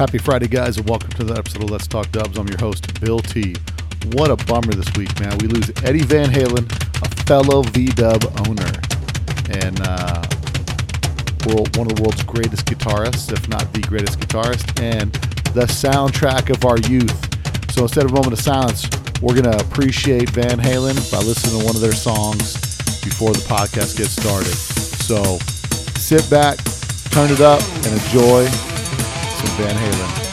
Happy Friday, guys, and welcome to the episode of Let's Talk Dubs. I'm your host, Bill T. What a bummer this week, man. We lose Eddie Van Halen, a fellow V Dub owner, and uh, world, one of the world's greatest guitarists, if not the greatest guitarist, and the soundtrack of our youth. So instead of a moment of silence, we're going to appreciate Van Halen by listening to one of their songs before the podcast gets started. So sit back, turn it up, and enjoy Van Halen.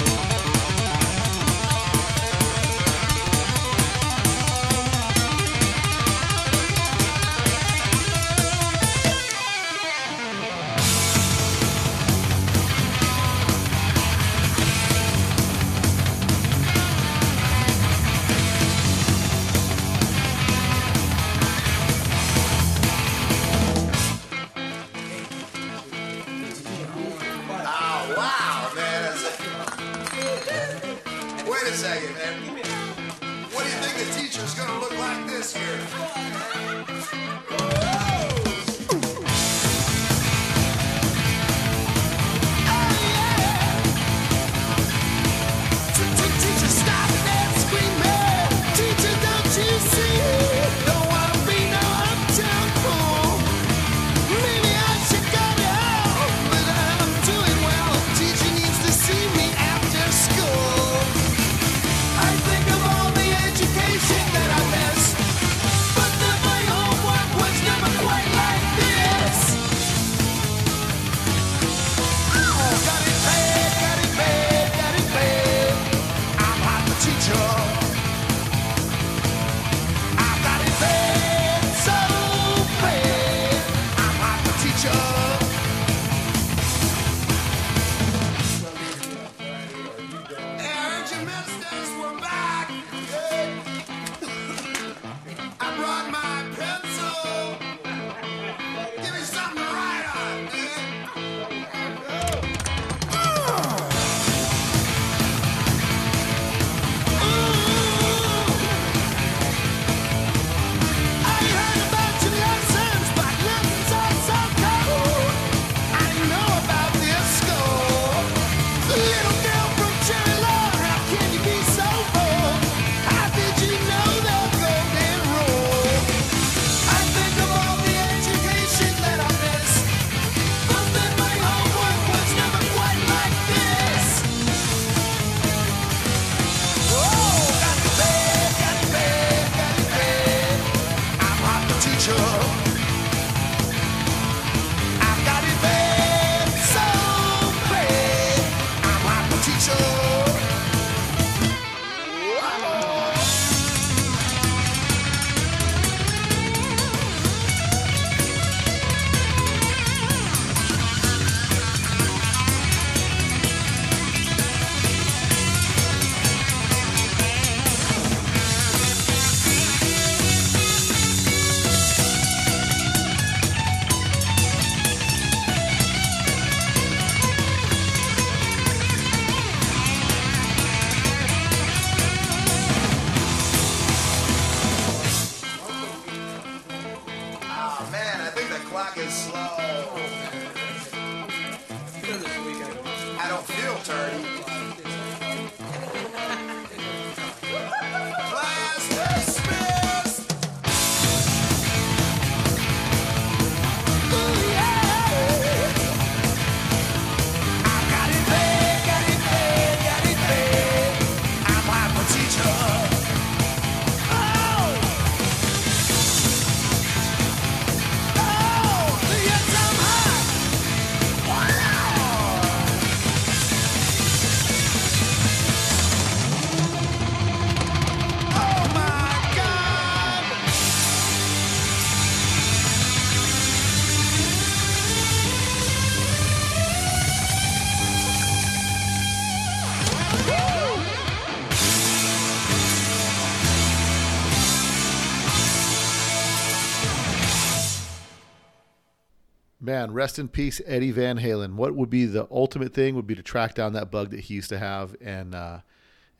Rest in peace, Eddie Van Halen. What would be the ultimate thing? Would be to track down that bug that he used to have and uh,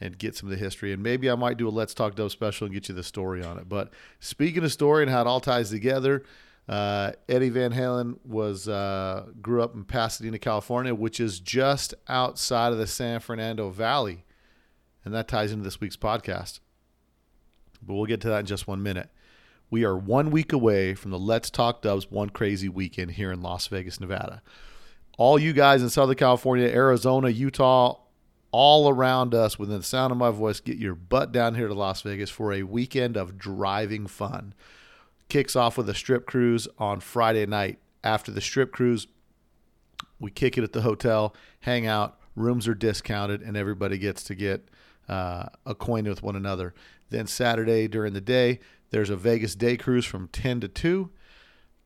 and get some of the history. And maybe I might do a Let's Talk Dubs special and get you the story on it. But speaking of story and how it all ties together, Uh, Eddie Van Halen was uh, grew up in Pasadena, California, which is just outside of the San Fernando Valley, and that ties into this week's podcast. But we'll get to that in just one minute. We are one week away from the Let's Talk Dubs One Crazy Weekend here in Las Vegas, Nevada. All you guys in Southern California, Arizona, Utah, all around us within the sound of my voice, get your butt down here to Las Vegas for a weekend of driving fun. Kicks off with a strip cruise on Friday night. After the strip cruise, we kick it at the hotel, hang out, rooms are discounted, and everybody gets to get uh, acquainted with one another. Then Saturday during the day, there's a Vegas day cruise from 10 to 2.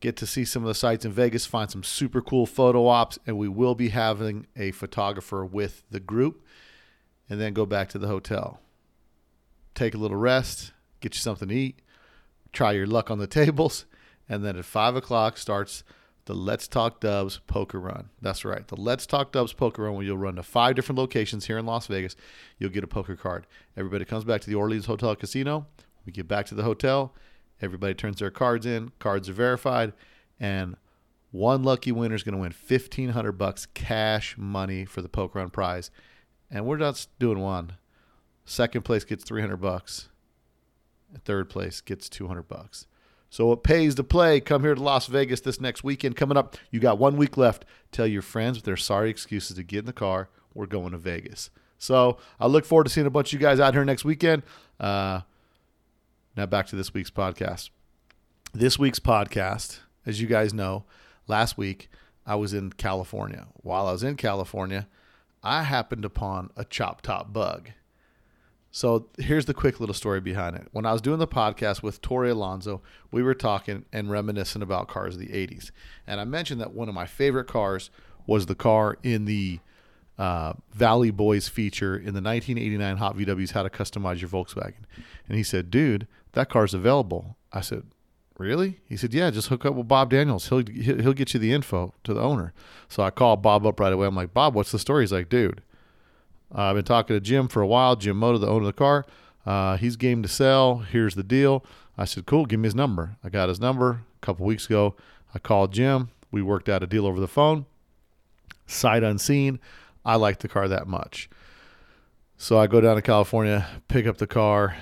Get to see some of the sites in Vegas, find some super cool photo ops, and we will be having a photographer with the group, and then go back to the hotel. Take a little rest, get you something to eat, try your luck on the tables, and then at 5 o'clock starts the Let's Talk Dubs poker run. That's right. The Let's Talk Dubs poker run where you'll run to five different locations here in Las Vegas. You'll get a poker card. Everybody comes back to the Orleans Hotel Casino. We get back to the hotel. Everybody turns their cards in. Cards are verified. And one lucky winner is going to win 1500 bucks cash money for the poker run prize. And we're not doing one. Second place gets 300 bucks. Third place gets 200 bucks. So it pays to play. Come here to Las Vegas this next weekend. Coming up, you got one week left. Tell your friends with their sorry excuses to get in the car. We're going to Vegas. So I look forward to seeing a bunch of you guys out here next weekend. Uh, now back to this week's podcast. This week's podcast, as you guys know, last week I was in California. While I was in California, I happened upon a chop top bug. So here's the quick little story behind it. When I was doing the podcast with Tori Alonso, we were talking and reminiscing about cars of the 80s. And I mentioned that one of my favorite cars was the car in the uh, Valley Boys feature in the 1989 Hot VWs How to Customize Your Volkswagen. And he said, Dude, that car's available. I said, Really? He said, Yeah, just hook up with Bob Daniels. He'll, he'll get you the info to the owner. So I called Bob up right away. I'm like, Bob, what's the story? He's like, Dude, uh, I've been talking to Jim for a while. Jim Moto, the owner of the car. Uh, he's game to sell. Here's the deal. I said, cool. Give me his number. I got his number a couple weeks ago. I called Jim. We worked out a deal over the phone. Sight unseen. I like the car that much. So I go down to California, pick up the car.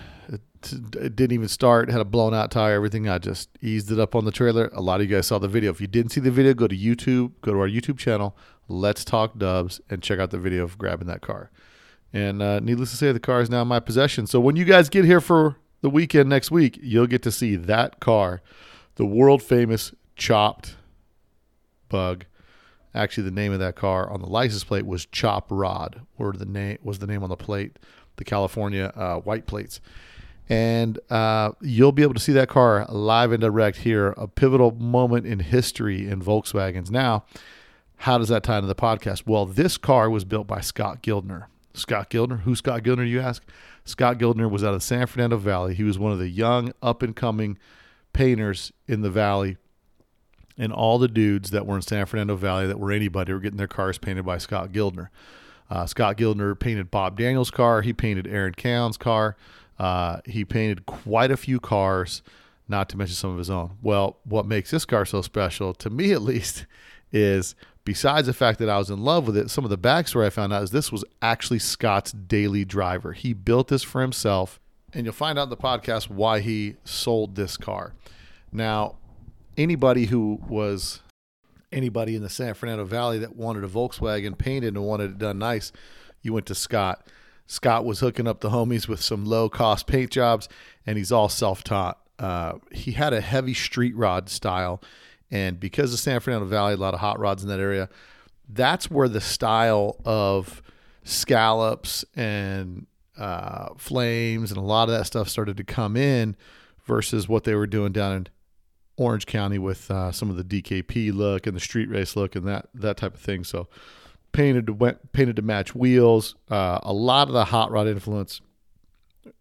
It, didn't even start. Had a blown out tire. Everything. I just eased it up on the trailer. A lot of you guys saw the video. If you didn't see the video, go to YouTube. Go to our YouTube channel. Let's talk Dubs and check out the video of grabbing that car. And uh, needless to say, the car is now in my possession. So when you guys get here for the weekend next week, you'll get to see that car, the world famous chopped bug. Actually, the name of that car on the license plate was Chop Rod, or the name was the name on the plate, the California uh, white plates. And uh, you'll be able to see that car live and direct here, a pivotal moment in history in Volkswagens. Now, how does that tie into the podcast? Well, this car was built by Scott Gildner. Scott Gildner, who's Scott Gildner, you ask? Scott Gildner was out of the San Fernando Valley. He was one of the young, up and coming painters in the valley. And all the dudes that were in San Fernando Valley that were anybody were getting their cars painted by Scott Gildner. Uh, Scott Gildner painted Bob Daniels' car. He painted Aaron Cowan's car. Uh, he painted quite a few cars, not to mention some of his own. Well, what makes this car so special, to me at least, is besides the fact that I was in love with it, some of the backstory I found out is this was actually Scott's daily driver. He built this for himself, and you'll find out in the podcast why he sold this car. Now, anybody who was anybody in the San Fernando Valley that wanted a Volkswagen painted and wanted it done nice, you went to Scott. Scott was hooking up the homies with some low cost paint jobs, and he's all self taught. Uh, he had a heavy street rod style, and because of San Fernando Valley, a lot of hot rods in that area, that's where the style of scallops and uh, flames and a lot of that stuff started to come in versus what they were doing down in Orange County with uh, some of the DKP look and the street race look and that that type of thing. So painted to painted to match wheels. Uh, a lot of the hot rod influence,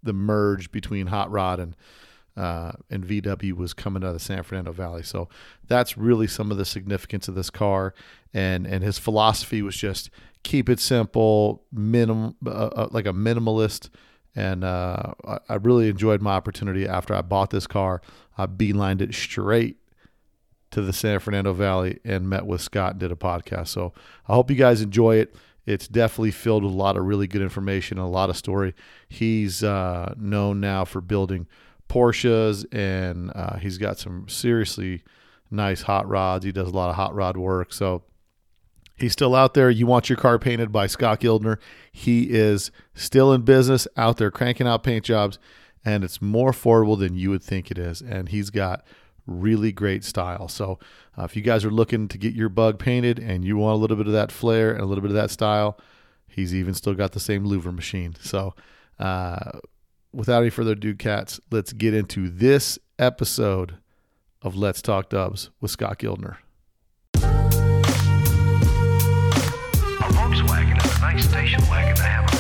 the merge between hot rod and uh, and VW was coming out of the San Fernando Valley. So that's really some of the significance of this car. And and his philosophy was just keep it simple, minim uh, uh, like a minimalist. And uh, I really enjoyed my opportunity after I bought this car. I beelined it straight to the San Fernando Valley and met with Scott and did a podcast. So I hope you guys enjoy it. It's definitely filled with a lot of really good information and a lot of story. He's uh, known now for building Porsches, and uh, he's got some seriously nice hot rods. He does a lot of hot rod work. So he's still out there. You want your car painted by Scott Gildner. He is still in business out there cranking out paint jobs, and it's more affordable than you would think it is. And he's got really great style. So uh, if you guys are looking to get your bug painted and you want a little bit of that flair and a little bit of that style, he's even still got the same louver machine. So uh, without any further ado, cats, let's get into this episode of Let's Talk Dubs with Scott Gildner. A Volkswagen is a nice station wagon to have around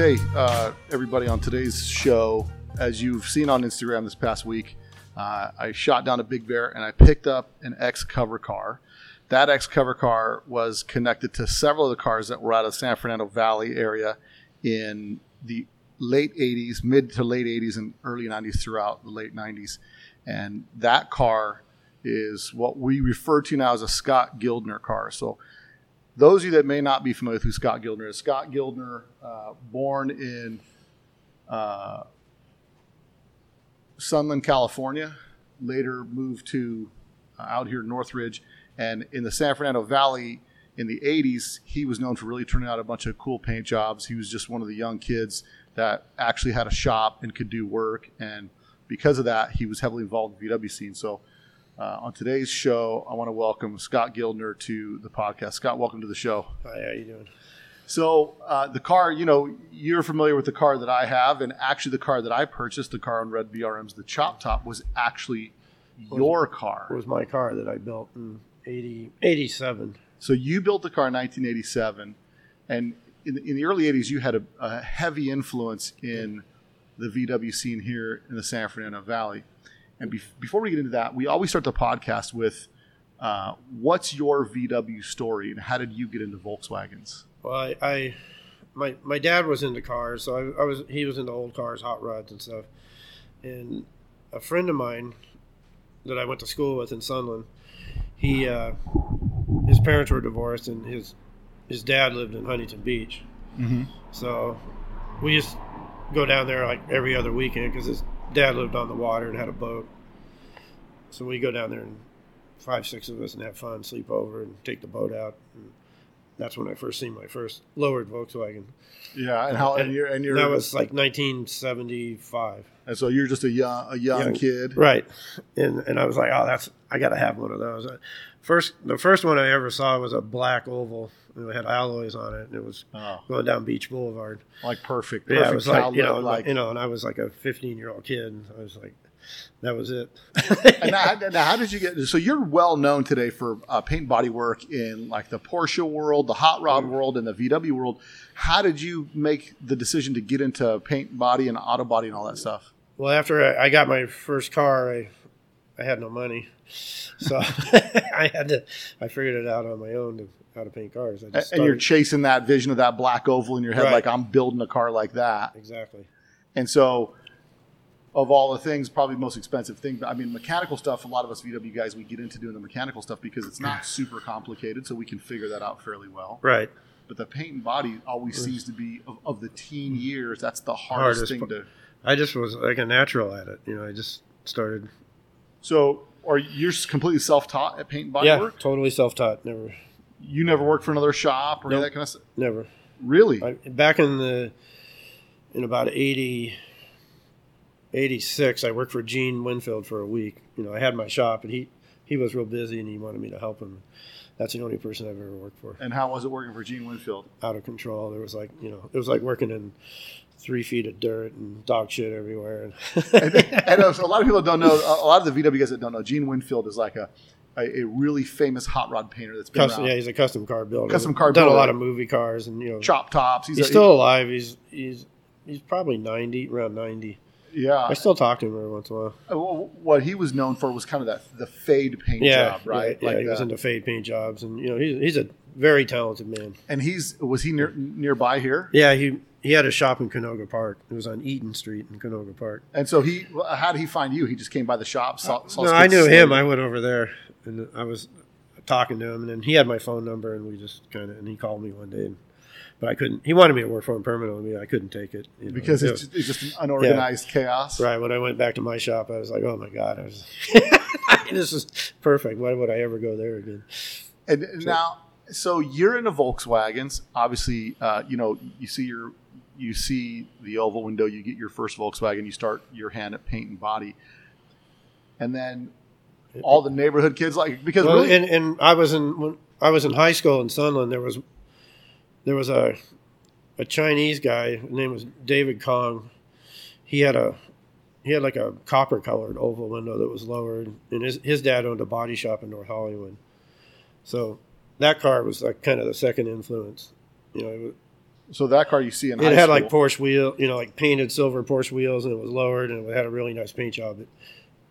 Okay, uh, everybody, on today's show, as you've seen on Instagram this past week, uh, I shot down a Big Bear and I picked up an X cover car. That X cover car was connected to several of the cars that were out of San Fernando Valley area in the late 80s, mid to late 80s, and early 90s throughout the late 90s. And that car is what we refer to now as a Scott Gildner car. So those of you that may not be familiar with who Scott Gildner is, Scott Gildner, uh, born in uh, Sunland, California, later moved to uh, out here in Northridge, and in the San Fernando Valley in the 80s, he was known for really turning out a bunch of cool paint jobs. He was just one of the young kids that actually had a shop and could do work, and because of that, he was heavily involved in the VW scene. So uh, on today's show, I want to welcome Scott Gildner to the podcast. Scott, welcome to the show. Hi, how are you doing? So uh, the car, you know, you're familiar with the car that I have, and actually the car that I purchased, the car on Red BRM's, the Chop Top, was actually your car. It was my car that I built in 80, 87. So you built the car in 1987, and in the, in the early 80s, you had a, a heavy influence in the VW scene here in the San Fernando Valley. And bef- before we get into that, we always start the podcast with, uh, "What's your VW story, and how did you get into Volkswagens?" Well, I, I my my dad was into cars, so I, I was he was into old cars, hot rods and stuff. And a friend of mine that I went to school with in Sunland, he uh, his parents were divorced, and his his dad lived in Huntington Beach. Mm-hmm. So we just go down there like every other weekend because his dad lived on the water and had a boat. So we go down there and five, six of us and have fun, sleep over, and take the boat out. And that's when I first seen my first lowered Volkswagen. Yeah, and how and you're and you're that was like 1975. and so you're just a young a young, Young. kid. Right. And and I was like, oh, that's I got to have one of those. First, the first one I ever saw was a black oval. And It had alloys on it, and it was Oh, going down Beach Boulevard. like perfect. perfect yeah, it was like you know, like you know, and I was like a 15 year old kid. And I was like, that was it. And now, now, how did you get? So you're well known today for uh, paint body work in like the Porsche world, the hot rod Mm-hmm. world, and the VW world. How did you make the decision to get into paint body and auto body and all that stuff? well, after I got my first car, I I had no money, so I had to. I figured it out on my own to how to paint cars. I And, just and you're chasing that vision of that black oval in your head, Right. like I'm building a car like that. exactly. And so, of all the things, probably the most expensive thing. I mean, mechanical stuff. A lot of us VW guys, we get into doing the mechanical stuff because it's not super complicated, so we can figure that out fairly well. Right. But the paint and body always seems to be of, of the teen mm-hmm. years. That's the hardest, Hardest thing to. I just was like a natural at it. You know, I just started. So, are you're completely self-taught at paint and body yeah, work? totally self taught. Never, You never worked for another shop or any Nope. that kind of stuff. never. Really? I, back in the in about 80, 86, I worked for Gene Winfield for a week. You know, I had my shop, and he he was real busy, and he wanted me to help him. That's the only person I've ever worked for. and how was it working for Gene Winfield? Out of control. There was like you know, it was like working in three feet of dirt and dog shit everywhere. and, And uh, so a lot of people don't know. A lot of the VW guys that don't know, Gene Winfield is like a a, a really famous hot rod painter that's been custom, around. yeah, he's a custom car builder. Custom car Done builder. a lot of movie cars, and you know, Chop tops. He's, he's a, still alive. He's he's he's probably ninety, around ninety. Yeah. I still talk to him every once in a while. Uh, What he was known for was kind of that the fade paint Yeah, job, right? Yeah, he was into fade paint jobs, and you know he's he's a very talented man. and he's was he near, nearby here? Yeah, he he had a shop in Canoga Park. It was on Eaton Street in Canoga Park. And so he, how did he find you? He just came by the shop. Saw, saw No, I knew him. I went over there, and I was talking to him, and then he had my phone number, and we just kind of and he called me one day, and, but I couldn't. He wanted me to work for him permanently. I couldn't take it you know. because It it's was- just, it's just an unorganized chaos. right when I went back to my shop. I was like, oh my god, I was this is perfect. Why would I ever go there again? And now, so you're in into Volkswagens. Obviously, uh, you know you see your you see the oval window. You get your first Volkswagen. You start your hand at paint and body, and then all the neighborhood kids like because Well, really, and, and I was in when I was in high school in Sunland. There was there was a a Chinese guy. His name was David Kong. He had a he had like a copper colored oval window that was lowered, and his his dad owned a body shop in North Hollywood. So that car was like kind of the second influence. You know, it, was- so that car you see in it had school, like Porsche wheel, you know, like painted silver Porsche wheels, and it was lowered, and it had a really nice paint job. It,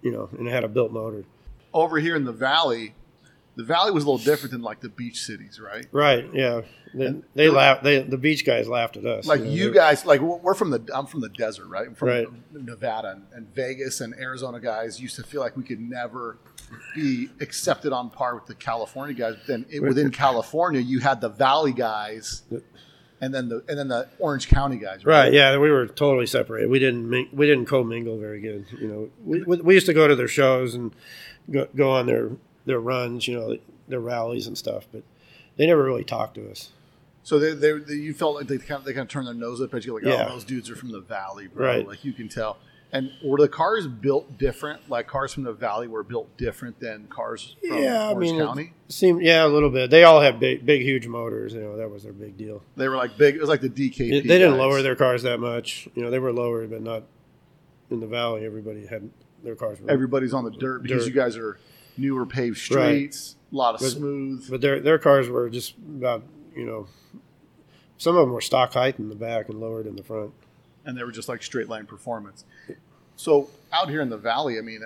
you know, and it had a built motor. over here in the valley. The valley was a little different than like the beach cities, right? Right. Yeah. They, they laughed. They the beach guys laughed at us. like know, you guys like we're we're from the i'm from the desert right I'm from Right. nevada and, and vegas and arizona guys used to feel like we could never be accepted on par with the california guys but then it, within california you had the valley guys and then the and then the orange county guys Right. Yeah. We were totally separated. We didn't ming- we didn't commingle very good. You know, we, we we used to go to their shows and go, go on their their runs. You know, their rallies and stuff, but they never really talked to us. so they, they, they you felt like they kind of they kind of turned their nose up at you like oh, Yeah. oh those dudes are from the valley bro Right. like you can tell and were the cars built different like cars from the valley were built different than cars from yeah. I orange mean, county seemed yeah a little bit. They all had big big huge motors. You know, that was their big deal. they were like big it was like the dkp They, they didn't lower their cars that much. You know, they were lowered, but not in the valley. Everybody had their cars. Were, everybody's on the dirt because Dirt. you guys are newer paved streets, a lot of But- smooth. But their their cars were just about you know, some of them were stock height in the back and lowered in the front. and they were just like straight line performance. So out here in the valley, I mean,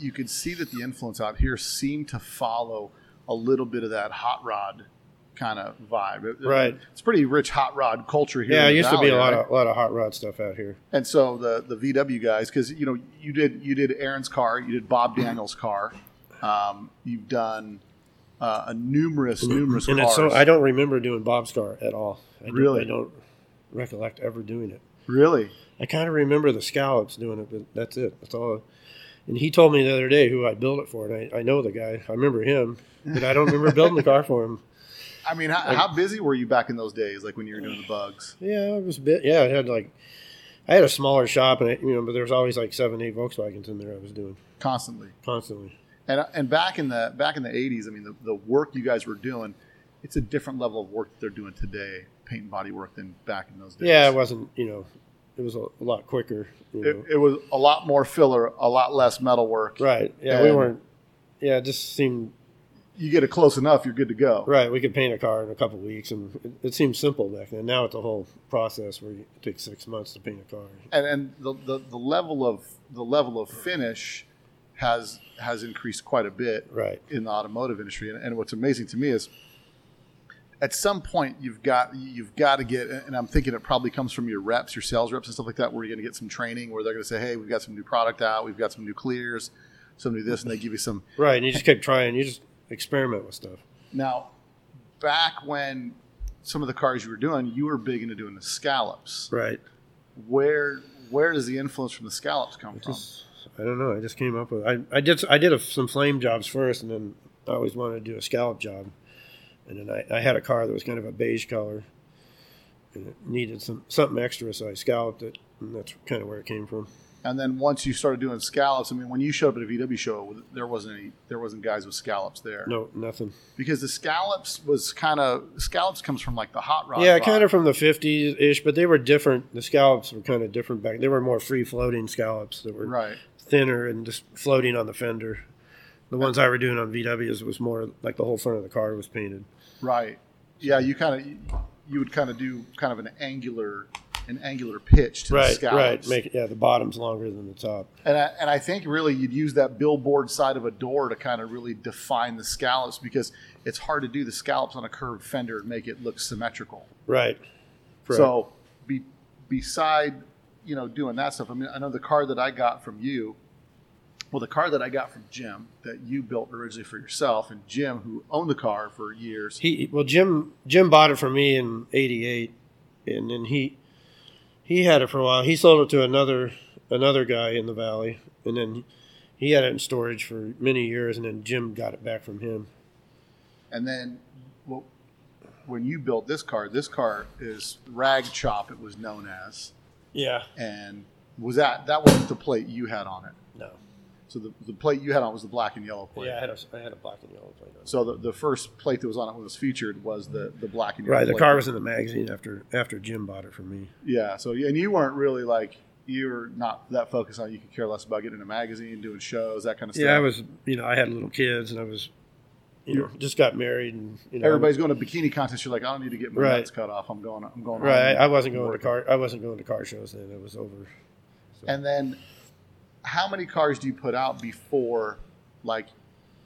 you could see that the influence out here seemed to follow a little bit of that hot rod kind of vibe. It- Right. It's pretty rich hot rod culture here. Yeah, it used to be a lot right? of a lot of hot rod stuff out here. And so the the VW guys, because you know you did you did Aaron's car, you did Bob Daniels' car, um, you've done uh, a numerous numerous And cars. it's so I don't remember doing Bob's car at all. I don't- Really? I don't recollect ever doing it. really. I kind of remember the scallops doing it, but that's it. That's all. And he told me the other day who I built it for, and I, I know the guy. I remember him, but I don't remember building the car for him. I mean, how, how busy were you back in those days, like when you were doing the bugs? Yeah, it was a bit. Yeah, I had like, I had a smaller shop, and I, you know, but there was always like seven, eight Volkswagens in there. I was doing Constantly. constantly. And and back in the back in the eighties, I mean, the, the work you guys were doing, it's a different level of work that they're doing today, paint and body work, than back in those days. Yeah, it wasn't. You know, it was a, a lot quicker. You know. it, it was a lot more filler, a lot less metal work. right. Yeah, we weren't. Yeah, it just seemed You get it close enough, you're good to go. right. We could paint a car in a couple weeks, and it, it seemed simple back then. Now it's a whole process where you, it takes six months to paint a car. And and the, the, the level of the level of finish has has increased quite a bit Right. in the automotive industry. And, and what's amazing to me is at some point you've got you've got to get and I'm thinking it probably comes from your reps, your sales reps and stuff like that, where you're going to get some training where they're going to say, "Hey, we've got some new product out, we've got some new clears, some new this," and they give you some. Right, and you just keep trying. You just experiment with stuff. Now, back when some of the cars you were doing, you were big into doing the scallops. Right. Where where does the influence from the scallops come from? Just I don't know. I just came up with. I I did I did a, some flame jobs first, and then I always wanted to do a scallop job, and then I, I had a car that was kind of a beige color, and it needed some something extra, so I scalloped it, and that's kind of where it came from. And then once you started doing scallops, I mean, when you showed up at a VW show, there wasn't any, there wasn't guys with scallops there. No, nothing. because the scallops was kind of scallops comes from like the hot rod. yeah, kind of from the fifties ish, but they were different. The scallops were kind of different back. They were more free floating scallops that were right. thinner and just floating on the fender. The ones I were doing on VWs was more like the whole front of the car was painted. Right. Yeah, you kind of you would kind of do kind of an angular an angular pitch to the Right, scallops. right. Make it, yeah, the bottom's longer than the top. And I, and I think really you'd use that billboard side of a door to kind of really define the scallops because it's hard to do the scallops on a curved fender and make it look symmetrical. Right. Correct. So be, beside you know doing that stuff, I mean I know the car that I got from you, well the car that I got from Jim that you built originally for yourself, and Jim who owned the car for years. he well Jim Jim bought it from me in '88, and then he he had it for a while. He sold it to another another guy in the valley, and then he had it in storage for many years, and then Jim got it back from him. And then, well, when you built this car, this car is Rag Chop. It was known as, Yeah. and was that that wasn't the plate you had on it. No. So the, the plate you had on was the black and yellow plate. Yeah, I had a I had a black and yellow plate on. So the, the first plate that was on it when it was featured was the, the black and yellow. Right. The plate. car was in the magazine after after Jim bought it from me. Yeah. So and you weren't really like you were not that focused on. You could care less about getting in a magazine, doing shows, that kind of stuff. Yeah, I was. You know, I had little kids, and I was, you know, just got married, and you know, Everybody's going to bikini contests. You're like, I don't need to get my Right. nuts cut off. I'm going. I'm going. Right. I wasn't and going to car. I wasn't going to car shows then. It was over. And then, how many cars do you put out before, like,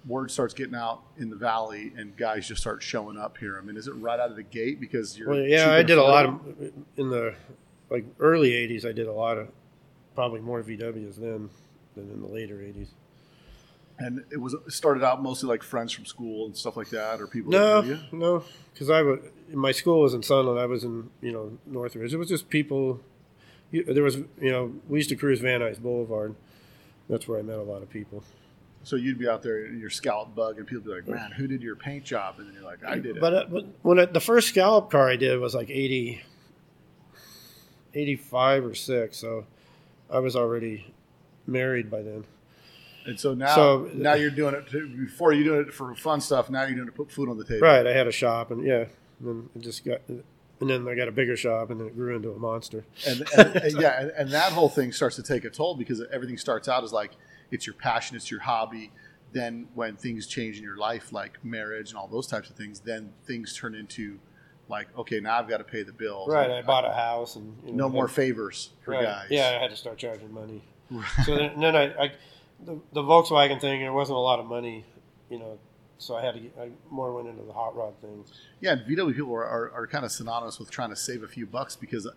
word starts getting out in the valley and guys just start showing up here? I mean, is it right out of the gate because you're? Well, yeah, I did a lot of in the like early '80s. I did a lot of probably more VWs then than in the later '80s. And it was it started out mostly like friends from school and stuff like that, or people. No, no, because I was my school was in Sunland. I was in you know Northridge. It was just people. You, there was you know we used to cruise Van Nuys Boulevard. That's where I met a lot of people. So you'd be out there in your scallop bug, and people be like, "Man, who did your paint job?" And then you're like, "I did it." But, uh, but when I, the first scallop car I did was like 80, 85 or six, so I was already married by then. and so now, so- now you're doing it. To, before you doing it for fun stuff. Now you're doing it to put food on the table. Right, I had a shop, and yeah, and then it just got, and then I got a bigger shop, and then it grew into a monster. and, and, yeah, and, and that whole thing starts to take a toll because everything starts out as like it's your passion, it's your hobby. Then when things change in your life, like marriage and all those types of things, then things turn into like, okay, now I've got to pay the bills. Right, I bought a house, and you know, no more favors for right. guys. Yeah, I had to start charging money. So then, then I, I the, the Volkswagen thing, there wasn't a lot of money, you know, so I had to get, I more went into the hot rod thing. yeah. And VW people are, are, are kind of synonymous with trying to save a few bucks because, uh,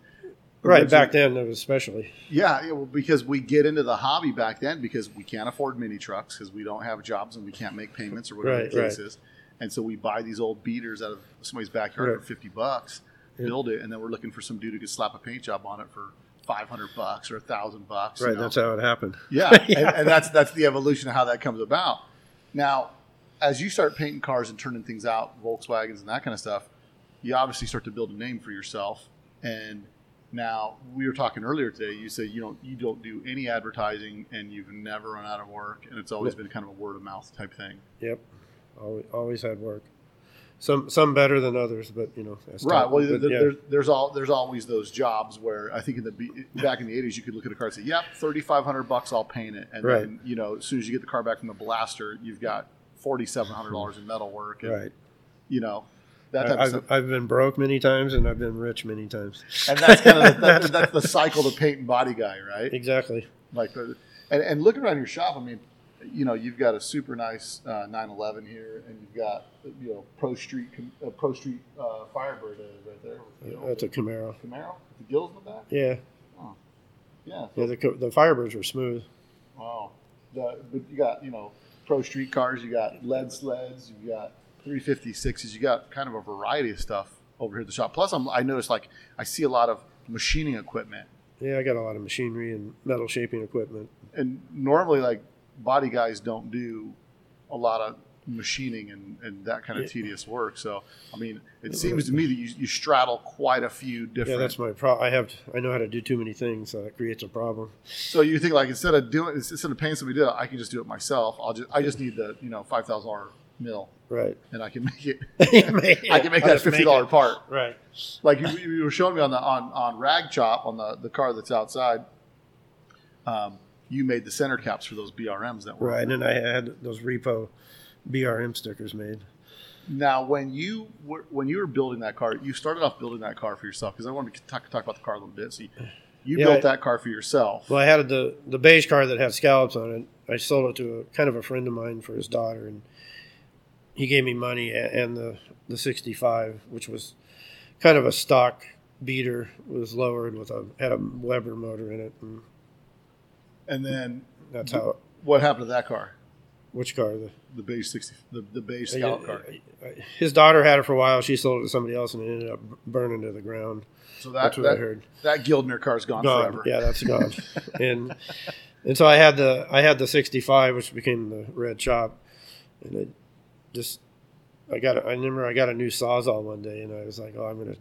Right back then, especially. Yeah, yeah, well, because we get into the hobby back then because we can't afford mini trucks because we don't have jobs and we can't make payments or whatever Right, the case right. is. And so we buy these old beaters out of somebody's backyard Right. for fifty bucks, Yeah. build it, and then we're looking for some dude who could slap a paint job on it for five hundred bucks or a thousand bucks. you Right, know? that's how it happened. Yeah, Yeah. And, and that's that's the evolution of how that comes about. Now, as you start painting cars and turning things out, Volkswagens and that kind of stuff, you obviously start to build a name for yourself. And now we were talking earlier today. You said you don't you don't do any advertising, and you've never run out of work, and it's always been kind of a word of mouth type thing. Yep, always, always had work. Some some better than others, but you know. that's Right. Well, But, there, yeah. there's, there's all there's always those jobs where I think in the back in the '80s you could look at a car and say, "Yep, thirty five hundred bucks, I'll paint it," and Right. then you know as soon as you get the car back from the blaster, you've got forty seven hundred dollars in metal work, and right. you know that type of I've, stuff. I've been broke many times, and I've been rich many times. And that's kind of the, that's, that's the cycle the paint and body guy, right? exactly. Like, the, and, and looking around your shop, I mean, you know, you've got a super nice uh, 911 here, and you've got you know Pro Street uh, Pro Street uh, Firebird right there. with the That's a Camaro. Camaro, with the gills in the back. Yeah, Yeah. yeah. The the Firebirds were smooth. Wow. The, but you got, you know, pro street cars, you got lead sleds, you got 356s, you got kind of a variety of stuff over here at the shop. Plus, I'm, I noticed like I see a lot of machining equipment. Yeah, I got a lot of machinery and metal shaping equipment. And normally, like body guys don't do a lot of machining and, and that kind of Yeah. tedious work. So, I mean, it seems to me that you, you straddle quite a few different. Yeah, that's my problem. I have I know how to do too many things, so that creates a problem. So you think like instead of doing instead of paying somebody to do it, I can just do it myself. I'll just I just need the you know five thousand dollar mill Right. and I can make it. I I can make that fifty dollar part. Right. Like you, you were showing me on the on on Rag Chop on the the car that's outside. Um, you made the center caps for those BRMs that were Right, and I had those repo BRM stickers made. Now, when you were when you were building that car, you started off building that car for yourself because I wanted to talk, talk about the car a little bit. So you, you Yeah, built I- that car for yourself. Well, I had the the beige car that had scallops on it. I sold it to a kind of a friend of mine for his daughter, and he gave me money and the the 65, which was kind of a stock beater, was lowered with a had a Weber motor in it, and And then that's how. what happened to that car? Which car? The The beige sixty, the, the beige scallop car. His daughter had it for a while. She sold it to somebody else, and it ended up burning to the ground. So that That's what I heard. that Gildner car's gone, gone. forever. Yeah, that's gone. and and so I had the I had the 65, which became the red chop, and it just I got a, I remember I got a new sawzall one day, and I was like, oh, I'm gonna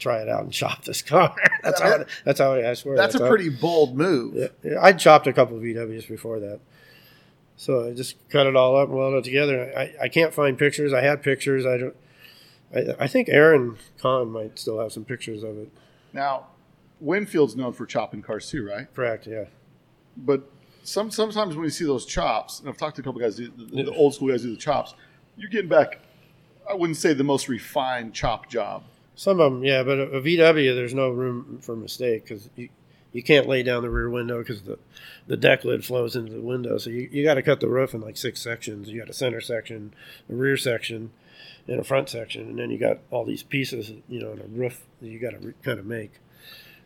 try it out and chop this car. that's how it, that's how I, I swear. That's a how- pretty bold move. Yeah, I'd chopped a couple of VWs before that. So I just cut it all up and welded it together. I, I can't find pictures. I had pictures. I don't. I, I think Aaron Kahn might still have some pictures of it. Now, Winfield's known for chopping cars too, right? Correct. Yeah. But some sometimes when you see those chops, and I've talked to a couple guys, the, the old school guys do the chops, you're getting back. I wouldn't say the most refined chop job. Some of them, yeah, but a, a VW, there's no room for mistake because you, you can't lay down the rear window because the, the deck lid flows into the window. So you, you got to cut the roof in like six sections. You got a center section, a rear section, and a front section, and then you got all these pieces, you know, in a roof that you got to re- kind of make.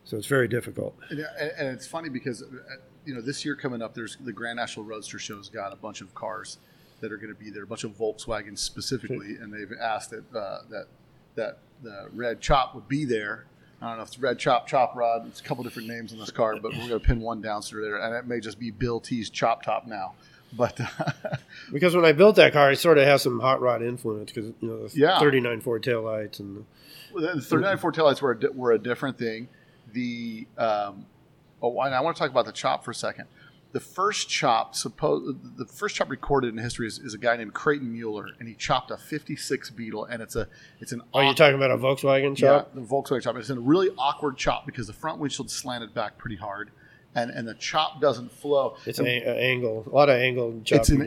So it's very difficult. And, and it's funny because uh, you know this year coming up, there's the Grand National Roadster Show's got a bunch of cars that are going to be there, a bunch of Volkswagens specifically, and they've asked that uh, that that the red chop would be there. I don't know if it's red chop, chop rod. It's a couple different names on this car, but we're going to pin one down through there, and it may just be Bill T's chop top now. But Because when I built that car, it sort of has some hot rod influence because you know the Yeah. 39 Ford taillights and the, Well, the 39 Ford taillights were a, di- were a different thing. The um, oh, and I want to talk about the chop for a second. The first chop, suppose the first chop recorded in history is, is a guy named Creighton Mueller, and he chopped a '56 Beetle, and it's a it's an Oh, you're talking about a Volkswagen yeah, chop? the Volkswagen chop. It's a really awkward chop because the front windshield slanted back pretty hard, and and the chop doesn't flow. It's And an a- angle, a lot of angled chop It's an-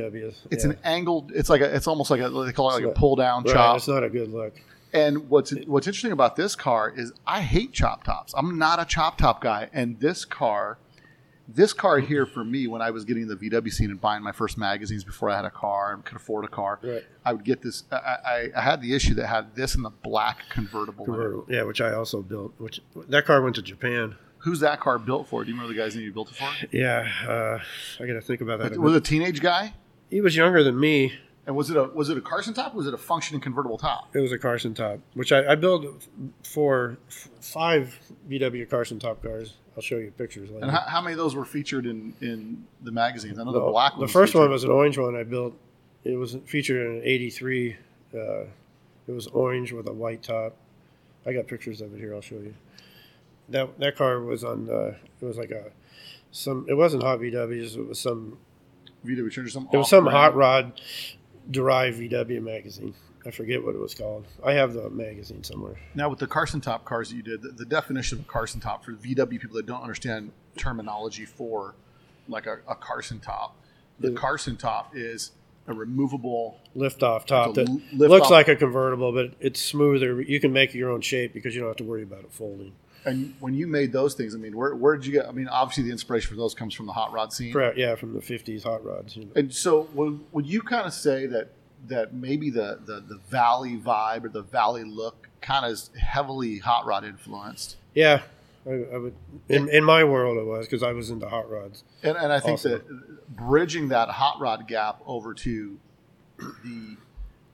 it's yeah. an angled. It's like a. It's almost like a. They call it like a pull down Right, chop. It's not a good look. And what's what's interesting about this car is I hate chop tops. I'm not a chop top guy, and this car, this car here for me, when I was getting the VW scene and buying my first magazines before I had a car and could afford a car, Right. I would get this. I, I, I had the issue that had this in the black convertible. Convertible. Yeah, which I also built. Which that car went to Japan. Who's that car built for? Do you remember the guy's name you built it for? Yeah, uh, I got to think about that. a Was bit. a teenage guy? he was younger than me. And was it a was it a Carson top? Or was it a functioning convertible top? It was a Carson top, which I, I built for f- five VW Carson top cars. I'll show you pictures later. And how, how many of those were featured in, in the magazines? I know the, the, black the first featured. one was an orange one I built. It was featured in an '83. Uh, it was orange with a white top. I got pictures of it here. I'll show you. That that car was on. Uh, it was like a some. It wasn't hot VWs. It was some. VW or some It was some off-brand. hot rod derived VW magazine. I forget what it was called. I have the magazine somewhere. Now, with the Carson top cars that you did, the, the definition of a Carson top for VW people that don't understand terminology for like a, a Carson top, the. Carson top is a removable. Lift off top It's a that l- looks like a convertible, but it's smoother. You can make your own shape because you don't have to worry about it folding. And when you made those things, I mean, where, where did you get? I mean, obviously the inspiration for those comes from the hot rod scene. Correct. Yeah, from the '50s hot rods. You know. And so, would, would you kind of say that that maybe the, the the valley vibe or the valley look kind of is heavily hot rod influenced? Yeah, I, I would. In, in my world, it was because I was into hot rods. And, and I think Awesome. that bridging that hot rod gap over to the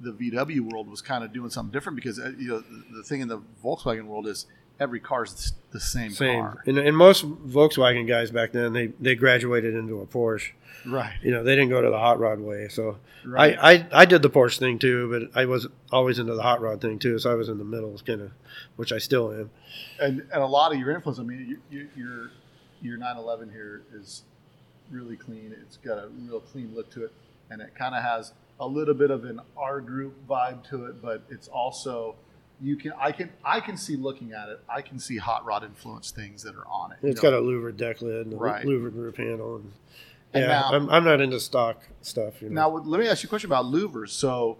the VW world was kind of doing something different because uh, you know the thing in the Volkswagen world is every car is the same, Same. car. And, and most Volkswagen guys back then, they they graduated into a Porsche. Right. You know, they didn't go to the hot rod way. So Right. I, I I did the Porsche thing too, but I was always into the hot rod thing too. So I was in the middle, kind of, which I still am. And and a lot of your influence. I mean, you, you, your your 911 here is really clean. It's got a real clean look to it, and it kind of has a little bit of an R Gruppe vibe to it, but it's also you can I can I can see looking at it. I can see hot rod influence things that are on it. It's know? got a louvered deck lid and a Right. louvered roof handle. And, And yeah, now- I'm, I'm not into stock stuff. You know. Now, let me ask you a question about louvers. So,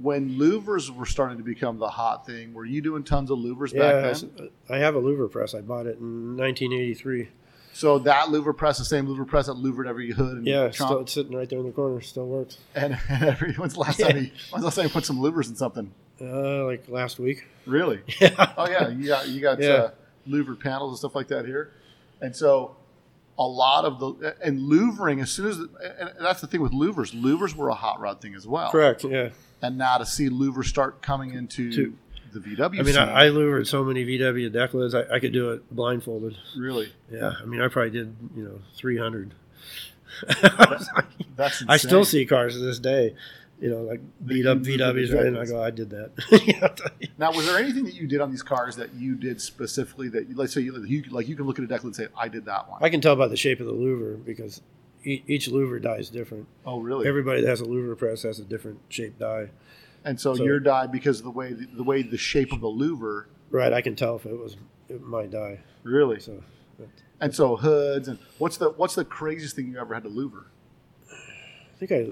when louvers were starting to become the hot thing, were you doing tons of louvers Yeah, back then? I have a louver press. I bought it in 1983. So that louver press, the same louver press that louvered every hood and Yeah, still, it's sitting right there in the corner. Still works. and, and every, when's the last time you, when's the last time you put some louvers in something? Uh, like last week. Really? Yeah. Oh yeah, you got you got Yeah. uh, louvered panels and stuff like that here, and so a lot of the and louvering as soon as and that's the thing with louvers. Louvers were a hot rod thing as well. Correct. Yeah. And now to see louvers start coming into To- the VW, I mean, I, I louvered so many VW decklids. I, I could do it blindfolded. really Yeah. I mean, I probably did you know 300. that's I still see cars to this day. You know, like beat up VWs, right? And I go, I did that. Now, was there anything that you did on these cars that you did specifically that, you, let's say, you, you like you can look at a decklid and say, "I did that one." I can tell by the shape of the louver because e- each louver die is different. oh, really? Everybody that has a louver press has a different shape die. and so, so- your die because of the way the, the way the shape of the louver, Right, I can tell if it was my die. really. So but And so hoods and what's the what's the craziest thing you ever had to louver? I think I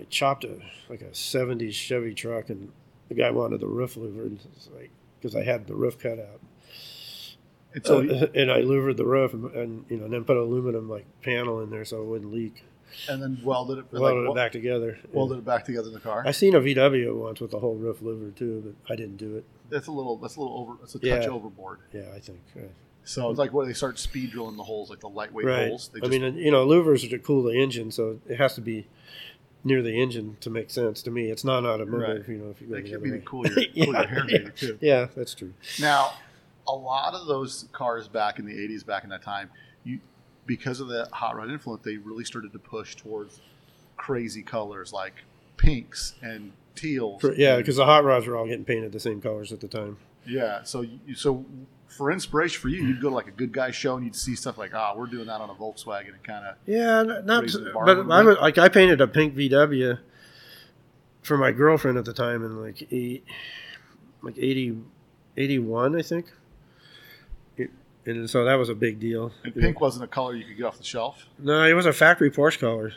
I chopped a like a '70s Chevy truck, and the guy wanted the roof louvered, it's like because I had the roof cut out. And so Uh, and I louvered the roof, and, and you know, and then put an aluminum like panel in there so it wouldn't leak. and then welded it, Welded wel- it back together. welded it back together in the car. I seen a VW once with the whole roof louvered too, but I didn't do it. That's a little that's a little over that's a touch Yeah. overboard. Yeah, I think. uh, So it's like where they start speed drilling the holes, like the lightweight right. holes. They I mean, you know, louvers are to cool the engine, so it has to be near the engine to make sense to me. It's not automotive, Right. you know. If you go they the can other be way. to cool your, cool your hair maybe too. Yeah, that's true. Now, a lot of those cars back in the '80s, back in that time, you because of the hot rod influence, they really started to push towards crazy colors like pinks and teals. For, yeah, because the hot rods were all getting painted the same colors at the time. yeah. So, you, so for inspiration for you, you'd go to like a good guy show and you'd see stuff like, ah, we're doing that on a Volkswagen, and kind of Yeah, not. Raise the bar But I was, like I painted a pink VW for my girlfriend at the time in like eight, like 80, 81, I think. It, and so that was a big deal. and pink wasn't a color you could get off the shelf. No, it was a factory Porsche color.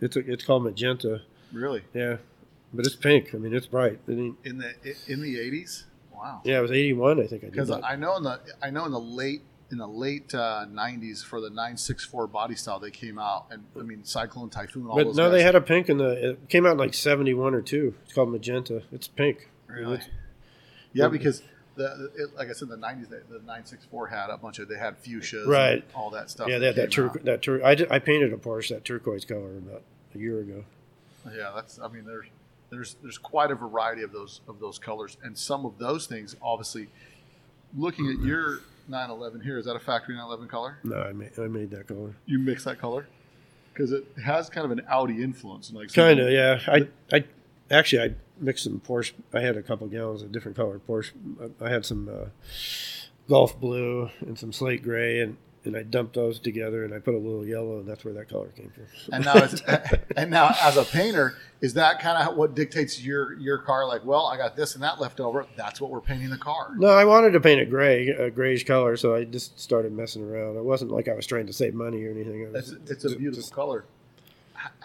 It's a, it's called magenta. Really, Yeah, but it's pink. I mean, it's bright. It in the in the '80s. Wow. yeah, it was eighty one. I think I did Because that. I know in the I know in the late in the late uh, '90s for the 964 body style they came out, and I mean Cyclone Typhoon. All but those no, guys. they had a pink in the. It came out in like seventy one or two. It's called magenta. It's pink. Really? It's- Yeah, because the, it, like I said, the '90s the, the 964 had a bunch of they had fuchsias, and Right. all that stuff. yeah, they had that came tur- that tur- I, did, I painted a Porsche that turquoise color about a year ago. Yeah, that's. I mean, there's there's there's quite a variety of those of those colors, and some of those things, obviously, looking at your 911 here, is that a factory 911 color? No, I made I made that color. You mix that color because it has kind of an Audi influence, like Kind of, yeah. I I actually I mixed some Porsche. I had a couple gallons of different colored Porsche. I, I had some uh, Gulf blue and some slate gray, and and I dumped those together, and I put a little yellow, and that's where that color came from. And now, it's, and now, as a painter, is that kind of what dictates your your car? Like, well, I got this and that left over. That's what we're painting the car. No, I wanted to paint it gray, a grayish color, so I just started messing around. It wasn't like I was trying to save money or anything. Was It's, it's a beautiful just- color.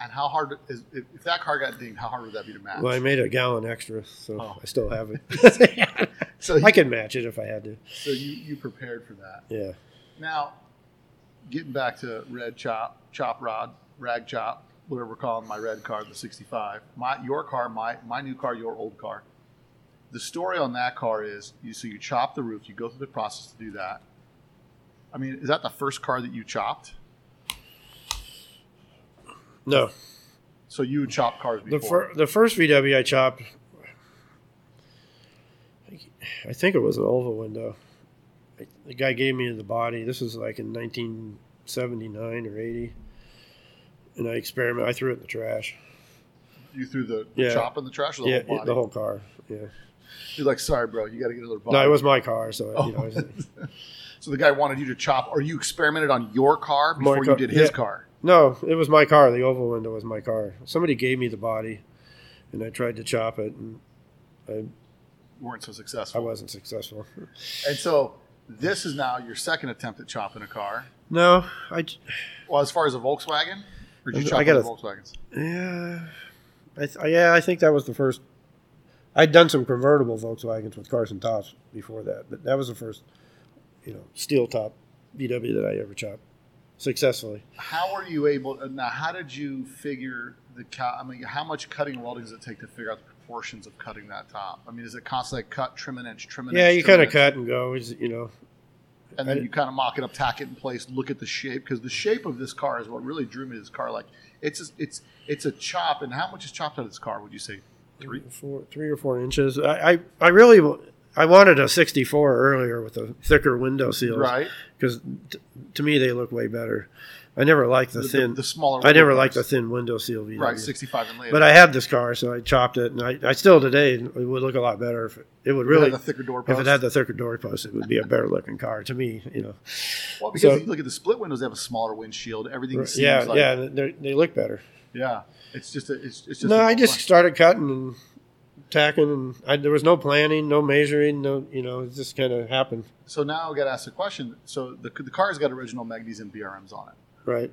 And how hard is if, if that car got dinged? How hard would that be to match? well, I made a gallon extra, so Oh. I still have it. so you, I can match it if I had to. so you you prepared for that. Yeah. Now, getting back to red chop, chop rod, rag chop, whatever we're calling my red car, the '65. My your car, my my new car, your old car. The story on that car is you so you chop the roof, you go through the process to do that. I mean, is that the first car that you chopped? No, So you would chop cars the before. fir- the first VW I chopped, I think it was an oval window. The guy gave me the body. This was like in 1979 or 80, and I experimented. I threw it in the trash. you threw the, Yeah. chop in the trash, or the yeah, whole body. the whole car. Yeah. You're like, sorry, bro, you got to get another body. No, it was my car, so Oh. you know. Oh. was- so the guy wanted you to chop, or you experimented on your car before car- you did his yeah. car. No, it was my car. The oval window was my car. Somebody gave me the body, and I tried to chop it, and I, weren't so successful. I wasn't successful. And so this is now your second attempt at chopping a car. No, I j- Well, as far as a Volkswagen, or did you I chop got other a- Volkswagens? yeah, I th- yeah, I think that was the first. I'd done some convertible Volkswagens with Carson tops before that, but that was the first, you know, steel top VW that I ever chopped successfully. How were you able? Now, how did you figure the? Ca- I mean, how much cutting and welding does it take to figure out the proportions of cutting that top? I mean, is it constantly cut, trim an inch, trim an Yeah, inch? you kind of cut and go. is- You know, and then you kind of mock it up, tack it in place, look at the shape because the shape of this car is what really drew me to this car. Like, it's a, it's it's a chop, and how much is chopped out of this car? Would you say three? four, three or four inches. I, I, I really, I wanted a 64 earlier with a thicker window seal, Right. Because t- to me they look way better. I never liked the, The- the- thin, the smaller I never liked the thin window seal VW. Right, sixty-five and later. But I had this car, so I chopped it, and I, I still today it would look a lot better if it, it would If it really had the thicker door Post. if it had the thicker door post, it would be a better looking car to me. You know, well, because so- you look at the split windows, they have a smaller windshield. Everything seems yeah, like yeah, they they look better. yeah. It's just a, it's, it's just No, a- I just started cutting and tacking, and I, there was no planning, no measuring, no, you know, it just kind of happened. So now I got to ask the question. So the the car's got original magnesium BRMs on it. Right.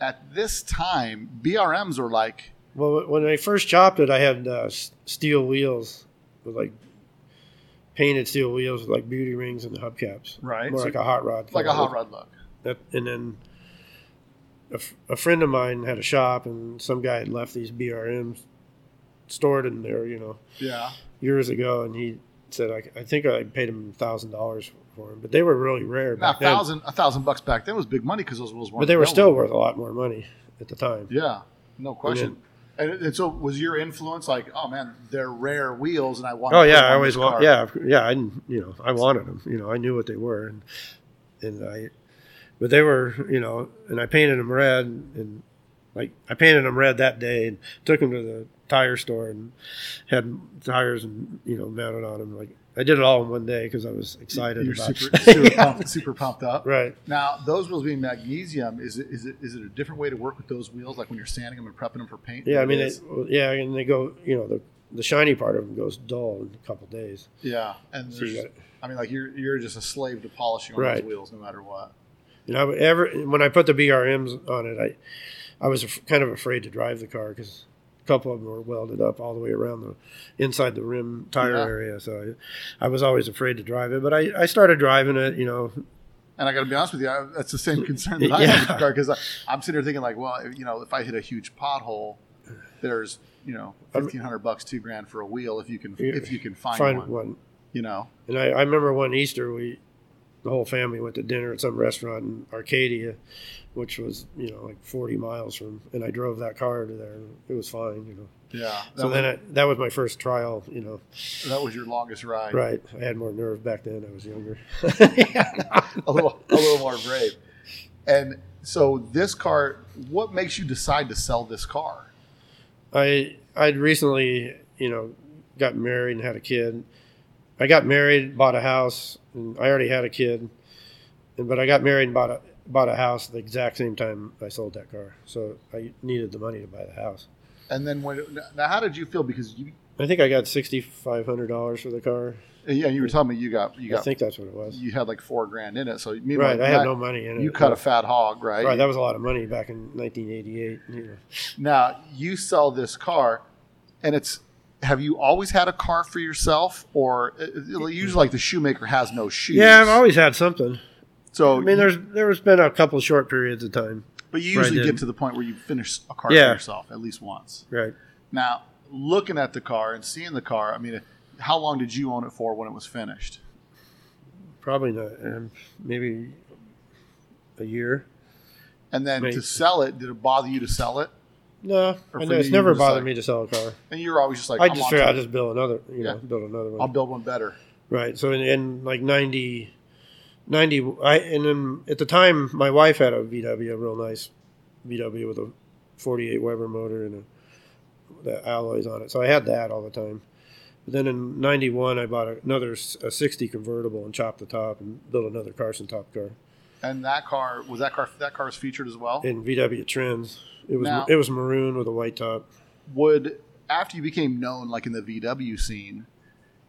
At this time, BRMs were like Well, when I first chopped it, I had uh, steel wheels with like painted steel wheels with like beauty rings and hubcaps. Right, More so- like a hot rod. like a hot rod look. That, and then a, f- a friend of mine had a shop, and some guy had left these BRMs stored in there, you know, Yeah. years ago, and he said I, I think I paid him thousand dollars for them, but they were really rare. Now, a thousand a thousand bucks back then was big money because those wheels weren't. but they were still available. worth a lot more money at the time. Yeah, no question. And, and so, was your influence like, oh man, they're rare wheels, and I want. Oh yeah, them I always want. Yeah, yeah. I you know I wanted them. You know I knew what they were, and and I, but they were you know, and I painted them red, and like I painted them red that day, and took them to the tire store and had tires and you know mounted on them. Like I did it all in one day because I was excited You're about. super, super, pumped, super pumped up. right. Now, those wheels being magnesium, is it, is it is it a different way to work with those wheels? Like when you're sanding them and prepping them for paint? Yeah, I mean, It they, yeah, and they go. You know, the the shiny part of them goes dull in a couple days. yeah, and So you there's, got- I mean, like you're you're just a slave to polishing on Right. those wheels, no matter what. You know, ever when I put the BRMs on it, I I was kind of afraid to drive the car because couple of them were welded up all the way around the inside the rim tire Yeah. area. So I, I was always afraid to drive it. But I, I started driving it. You know, And I got to be honest with you, I, that's the same concern that I Yeah. have with the car because I'm sitting here thinking like, well, you know, if I hit a huge pothole, there's you know fifteen hundred bucks, two grand for a wheel if you can if you can find, find one, one. You know, And I, I remember one Easter we the whole family went to dinner at some restaurant in Arcadia, which was you know like 40 miles from, and I drove that car to there. It was fine. You know. yeah. So was, then I, that was my first trial. You know. that was your longest ride, Right. I had more nerve back then. I was younger. a little a little more brave. And so this car, what makes you decide to sell this car? I I'd recently, you know, got married and had a kid. I got married, bought a house, and I already had a kid. And but I got married and bought a bought a house the exact same time I sold that car. So I needed the money to buy the house. And then when now, how did you feel? Because you, I think I got sixty five hundred dollars for the car. yeah, you were telling me you got you I got think that's what it was. you had like four grand in it. So Right. I had that- no money in it. You cut a fat hog, right? Right. That was a lot of money back in 1988. You know. Now you sell this car, and it's. Have you always had a car for yourself, or uh, usually like the shoemaker has no shoes? Yeah, I've always had something. So I mean, there's there's been a couple short periods of time. but you usually get to the point where you finish a car Yeah. for yourself at least once. Right. Now, looking at the car and seeing the car, I mean, how long did you own it for when it was finished? Probably not. Um, maybe a year. And then Right. to sell it, did it bother you to sell it? No, Or I know, it's you, never bothered like- me to sell a car. And you were always just like, I just figured I'll just build another, you know, build another one. I'll build one better. right. So in, in like 90, 90, I and then at the time my wife had a VW, a real nice VW with a 48 Weber motor and a, the alloys on it. So I had that all the time. But then in 91 I bought another a 60 convertible and chopped the top and built another Carson top car. And that car was that car. That car was featured as well. in VW Trends. It was Now- it was maroon with a white top. Would after you became known, like in the VW scene,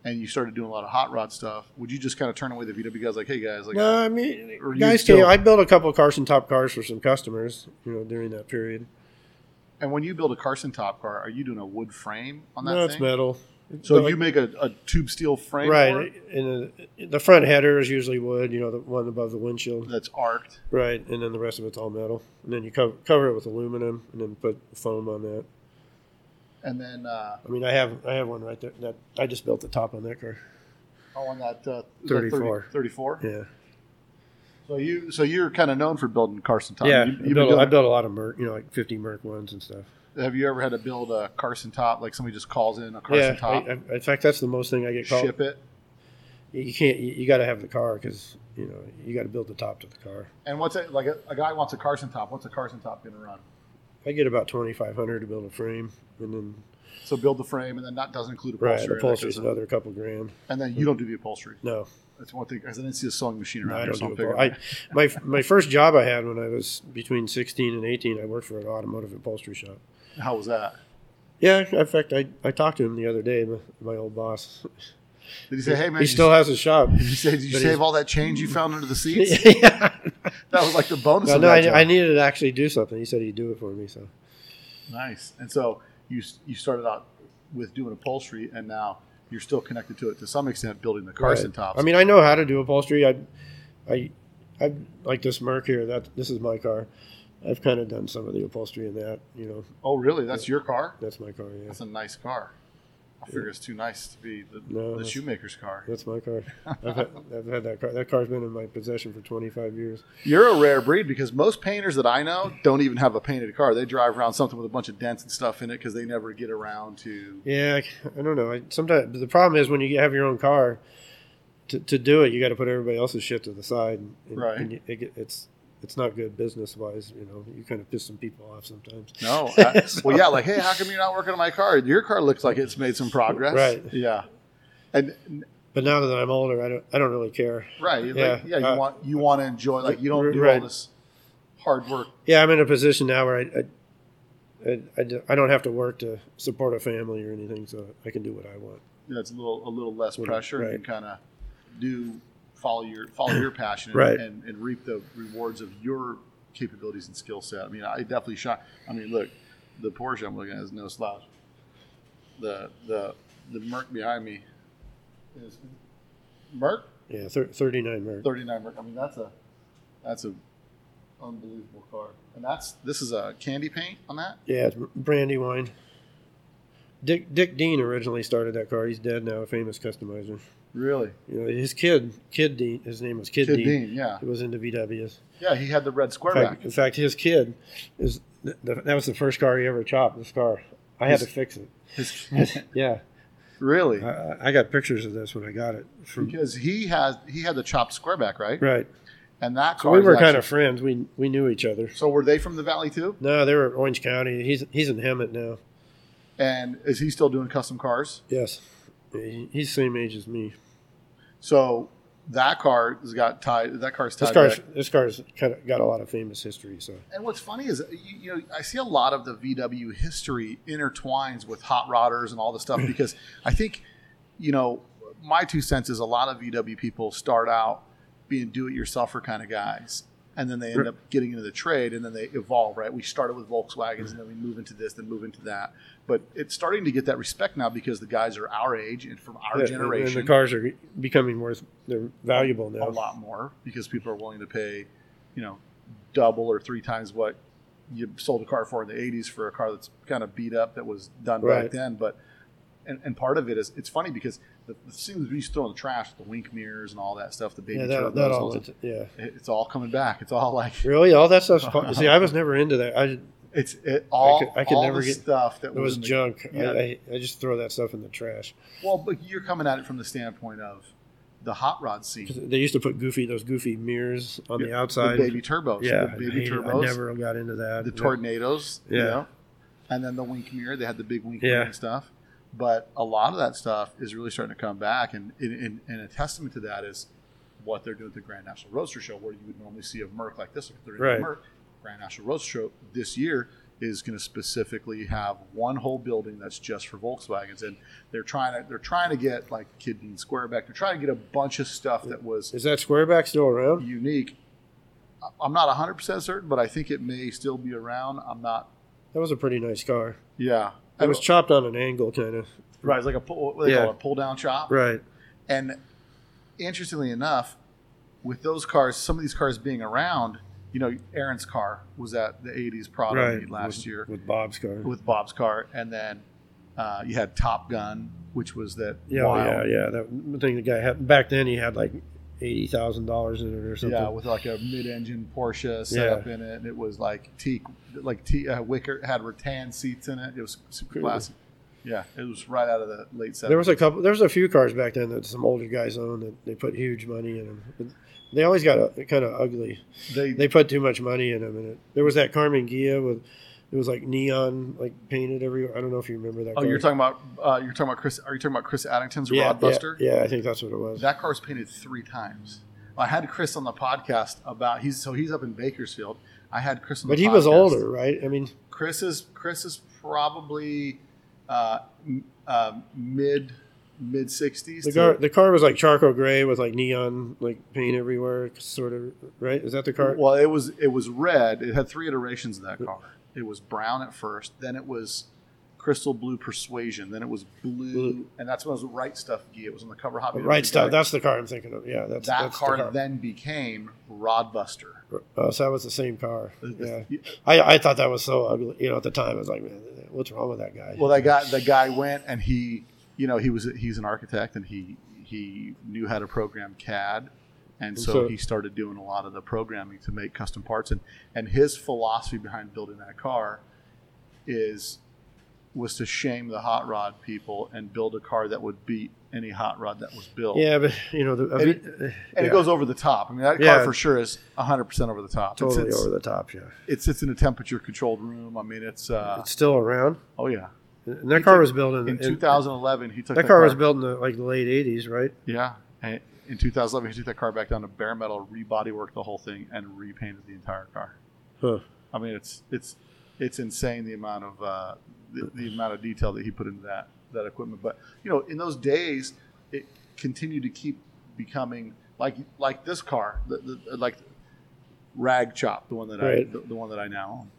and you started doing a lot of hot rod stuff, would you just kind of turn away the VW guys, like, hey guys, like, No, I mean, guys still- I built a couple of Carson top cars for some customers, you know, during that period. And when you build a Carson top car, are you doing a wood frame on that No, thing? it's metal. So But you make a, a tube steel frame right, and the, the front header is usually wood. You know, the one above the windshield. that's arced. Right, and then the rest of it's all metal. And then you cover cover it with aluminum, and then put foam on that. And then uh, I mean, I have I have one right there. That I just built the top on that car. oh, on that uh, 34. 34. Yeah, So you so you're kind of known for building Carson top. yeah. You, I, you've built, a- I doing- built a lot of Merc, you know, like fifty Merc ones and stuff. have you ever had to build a Carson top? Like somebody just calls in a Carson yeah, top, I, I, in fact, that's the most thing I get called. ship it. You can't. You, you got to have the car because you know you got to build the top to the car. And what's it like? A, a guy wants a Carson top. What's a Carson top going to run? I get about twenty five hundred to build a frame, and then So build the frame, and then that doesn't include upholstery. right, upholstery. goes- another couple grand. and then you don't do the upholstery. No, That's one thing. I didn't see a sewing machine no around I don't so do. I my my first job I had when I was between sixteen and eighteen, I worked for an automotive upholstery shop. How was that? Yeah, in fact, I, I talked to him the other day, my, my old boss. Did he say, "Hey man, he still has a shop. Did you say, did you save all that change you found under the seats? yeah. that was like the bonus No, of no, I. I needed to actually do something. He said he'd do it for me. So Nice. And so you you started out with doing upholstery, and now you're still connected to it to some extent, building the Carson Right. tops. I mean, I know how to do upholstery. I, I, I like this Merc here. That this is my car. I've kind of done some of the upholstery in that. You know, oh really? That's your car? that's my car. Yeah, That's a nice car. I figure it's too nice to be the, No, the shoemaker's car. that's my car. I've had, I've had that car. That car's been in my possession for 25 years. You're a rare breed because most painters that I know don't even have a painted car. They drive around something with a bunch of dents and stuff in it because they never get around to. Yeah, I, I don't know. I, sometimes the problem is when you have your own car. To, to do it, you got to put everybody else's shit to the side, and, Right. And it, it's it's not good business wise. You know, you kind of piss some people off sometimes. No. I- well, yeah, like, hey, how come you're not working on my car? Your car looks like it's made some progress. Right. Yeah. And But now that I'm older, I don't I don't really care. right, like, Yeah, yeah, you uh, want you want to enjoy like you don't do all this hard work. Yeah, I'm in a position now where I I, I, I do- I don't have to work to support a family or anything, so I can do what I want. Know, it's a little a little less pressure and you kind of do follow your follow your passion and, Right. and, and reap the rewards of your capabilities and skill set. I mean, I definitely shot. I mean, look, the Porsche I'm looking at is no slouch. The the the Merc behind me is Merc Yeah, thir- 39 Merc. 39 Merc. I mean, that's a that's a unbelievable car. And that's this is a candy paint on that. Yeah, it's brandy wine. Dick Dick Dean originally started that car. He's dead now, a famous customizer. Really, You know, his kid, Kid Dean, his name was Kid, Kid Dean. Dean. Yeah, He was into VWs. yeah. He had the red square In back. fact, in fact, his kid is th- th- that was the first car he ever chopped. This car, I had to fix it. His, Yeah, really, I, I- got pictures of this when I got it. From, because he has he had the chopped square back, right? right. And that car. So we were kind actually- of friends. We we knew each other. So were they from the valley too? No, they were Orange County. He's he's in Hemet now. And is he still doing custom cars? Yes, he's the same age as me. So that car has got tied. That car's tied. This car's back. this car's kind of got a lot of famous history. So And what's funny is, you, you know, I see a lot of the VW history intertwines with hot rodders and all the stuff because I think, you know, my two cents is a lot of VW people start out being do-it-yourselfer kind of guys, and then they end up getting into the trade, and then they evolve. Right? We started with Volkswagens, and then we move into this, then move into that. But it's starting to get that respect now because the guys are our age and from our Yeah, generation and the cars are becoming worth. They're valuable now. a lot more because people are willing to pay, you know, double or three times what you sold a car for in the 80s for a car that's kind of beat up that was done back then. But and, and part of it is it's funny because the, the things we used to throw in the trash, the wink mirrors and all that stuff, the baby Yeah, that, that all that- Yeah, it- it's all coming back. It's all like really, all that stuff's. fu- See, I was never into that. I it's it all could- I could all never the get- stuff that it was in the- junk. Yeah. I, I I just throw that stuff in the trash. well, but you're coming at it from the standpoint of the hot rod scene. They used to put goofy those goofy mirrors on the outside. the baby turbos, yeah, the baby hated- turbos. I never got into that. the tornadoes, you Yeah. know? and then the wink mirror. They had the big wink Yeah. mirror and stuff. But a lot of that stuff is really starting to come back, and and, and, and a testament to that is what they're doing at the Grand National Roadster Show, where you would normally see a Merc like this. If they're Right. Merc, Grand National Roadster Show this year is going to specifically have one whole building that's just for Volkswagens, and they're trying to they're trying to get like Kid Dean Square back. They're trying to get a bunch of stuff that was Is that squareback still around? unique. I'm not 100% certain, but I think it may still be around. I'm not That was a pretty nice car. Yeah, It was chopped on an angle, kind of. right. It's like a pull, what they Yeah. call it, pull down chop. Right. And interestingly enough, with those cars, some of these cars being around, you know, Aaron's car was at the '80s Prado Right. meet last with, year with Bob's car. with Bob's car, and then uh, you had Top Gun, which was that yeah, wild, yeah, yeah. That I think the guy had back then. He had like eighty thousand dollars in it or something. Yeah, with like a mid-engine Porsche set Yeah. up in it, and it was like teak, like teak, uh, wicker had rattan seats in it. It was super classy. Yeah, it was right out of the late seventies. There was a couple. There was a few cars back then that some older guys owned that they put huge money in them. But they always got a, kind of ugly. they, They put too much money in them. And it, there was that Karmann Ghia with it was like neon, like painted everywhere. I don't know if you remember that. oh, car. you're talking about uh, you're talking about Chris. Are you talking about Chris Addington's yeah, Rodbuster? Yeah, yeah, I think that's what it was. That car was painted three times. I had Chris on the podcast about he's so he's up in Bakersfield. I had Chris on the but he was older, right? I mean, Chris is Chris is probably uh, m- uh, mid mid sixties. the car the car was like charcoal gray with like neon like paint everywhere, sort of. Right? Is that the car? Well, it was it was red. It had three iterations of that car. It was brown at first, then it was crystal blue persuasion, then it was blue, Blue. and that's when it was right stuff gear. It was on the cover hobby. right stuff. That's the car I'm thinking of. Yeah, that's that that's car, The then became Rodbuster. Oh, so that was the same car. Uh, uh, yeah, I, I thought that was so ugly. You know, at the time, I was like, man, what's wrong with that guy? Well, that guy, the guy went and he, you know, he was he's an architect and he he knew how to program CAD, and so, So- he started doing a lot of the programming to make custom parts. And and his philosophy behind building that car is was to shame the hot rod people and build a car that would beat any hot rod that was built. yeah, but you know, the, And it- and And it goes over the top. I mean, that car for sure is 100% over the top. totally it's, it's, over the top. Yeah, It sits in a temperature controlled room. I mean, it's, uh, it's still around. oh, yeah. And that car was built in, In in 2011, he took That car was built in the, like the late '80s, right? Yeah. And in 2011, he took that car back down to bare metal, rebody worked the whole thing, and repainted the entire car. Huh. I mean, it's it's it's insane the amount of uh, the, the amount of detail that he put into that that equipment. But you know, in those days, it continued to keep becoming like like this car, the, the, like Rag Chop, the one that I the, the one that I now own.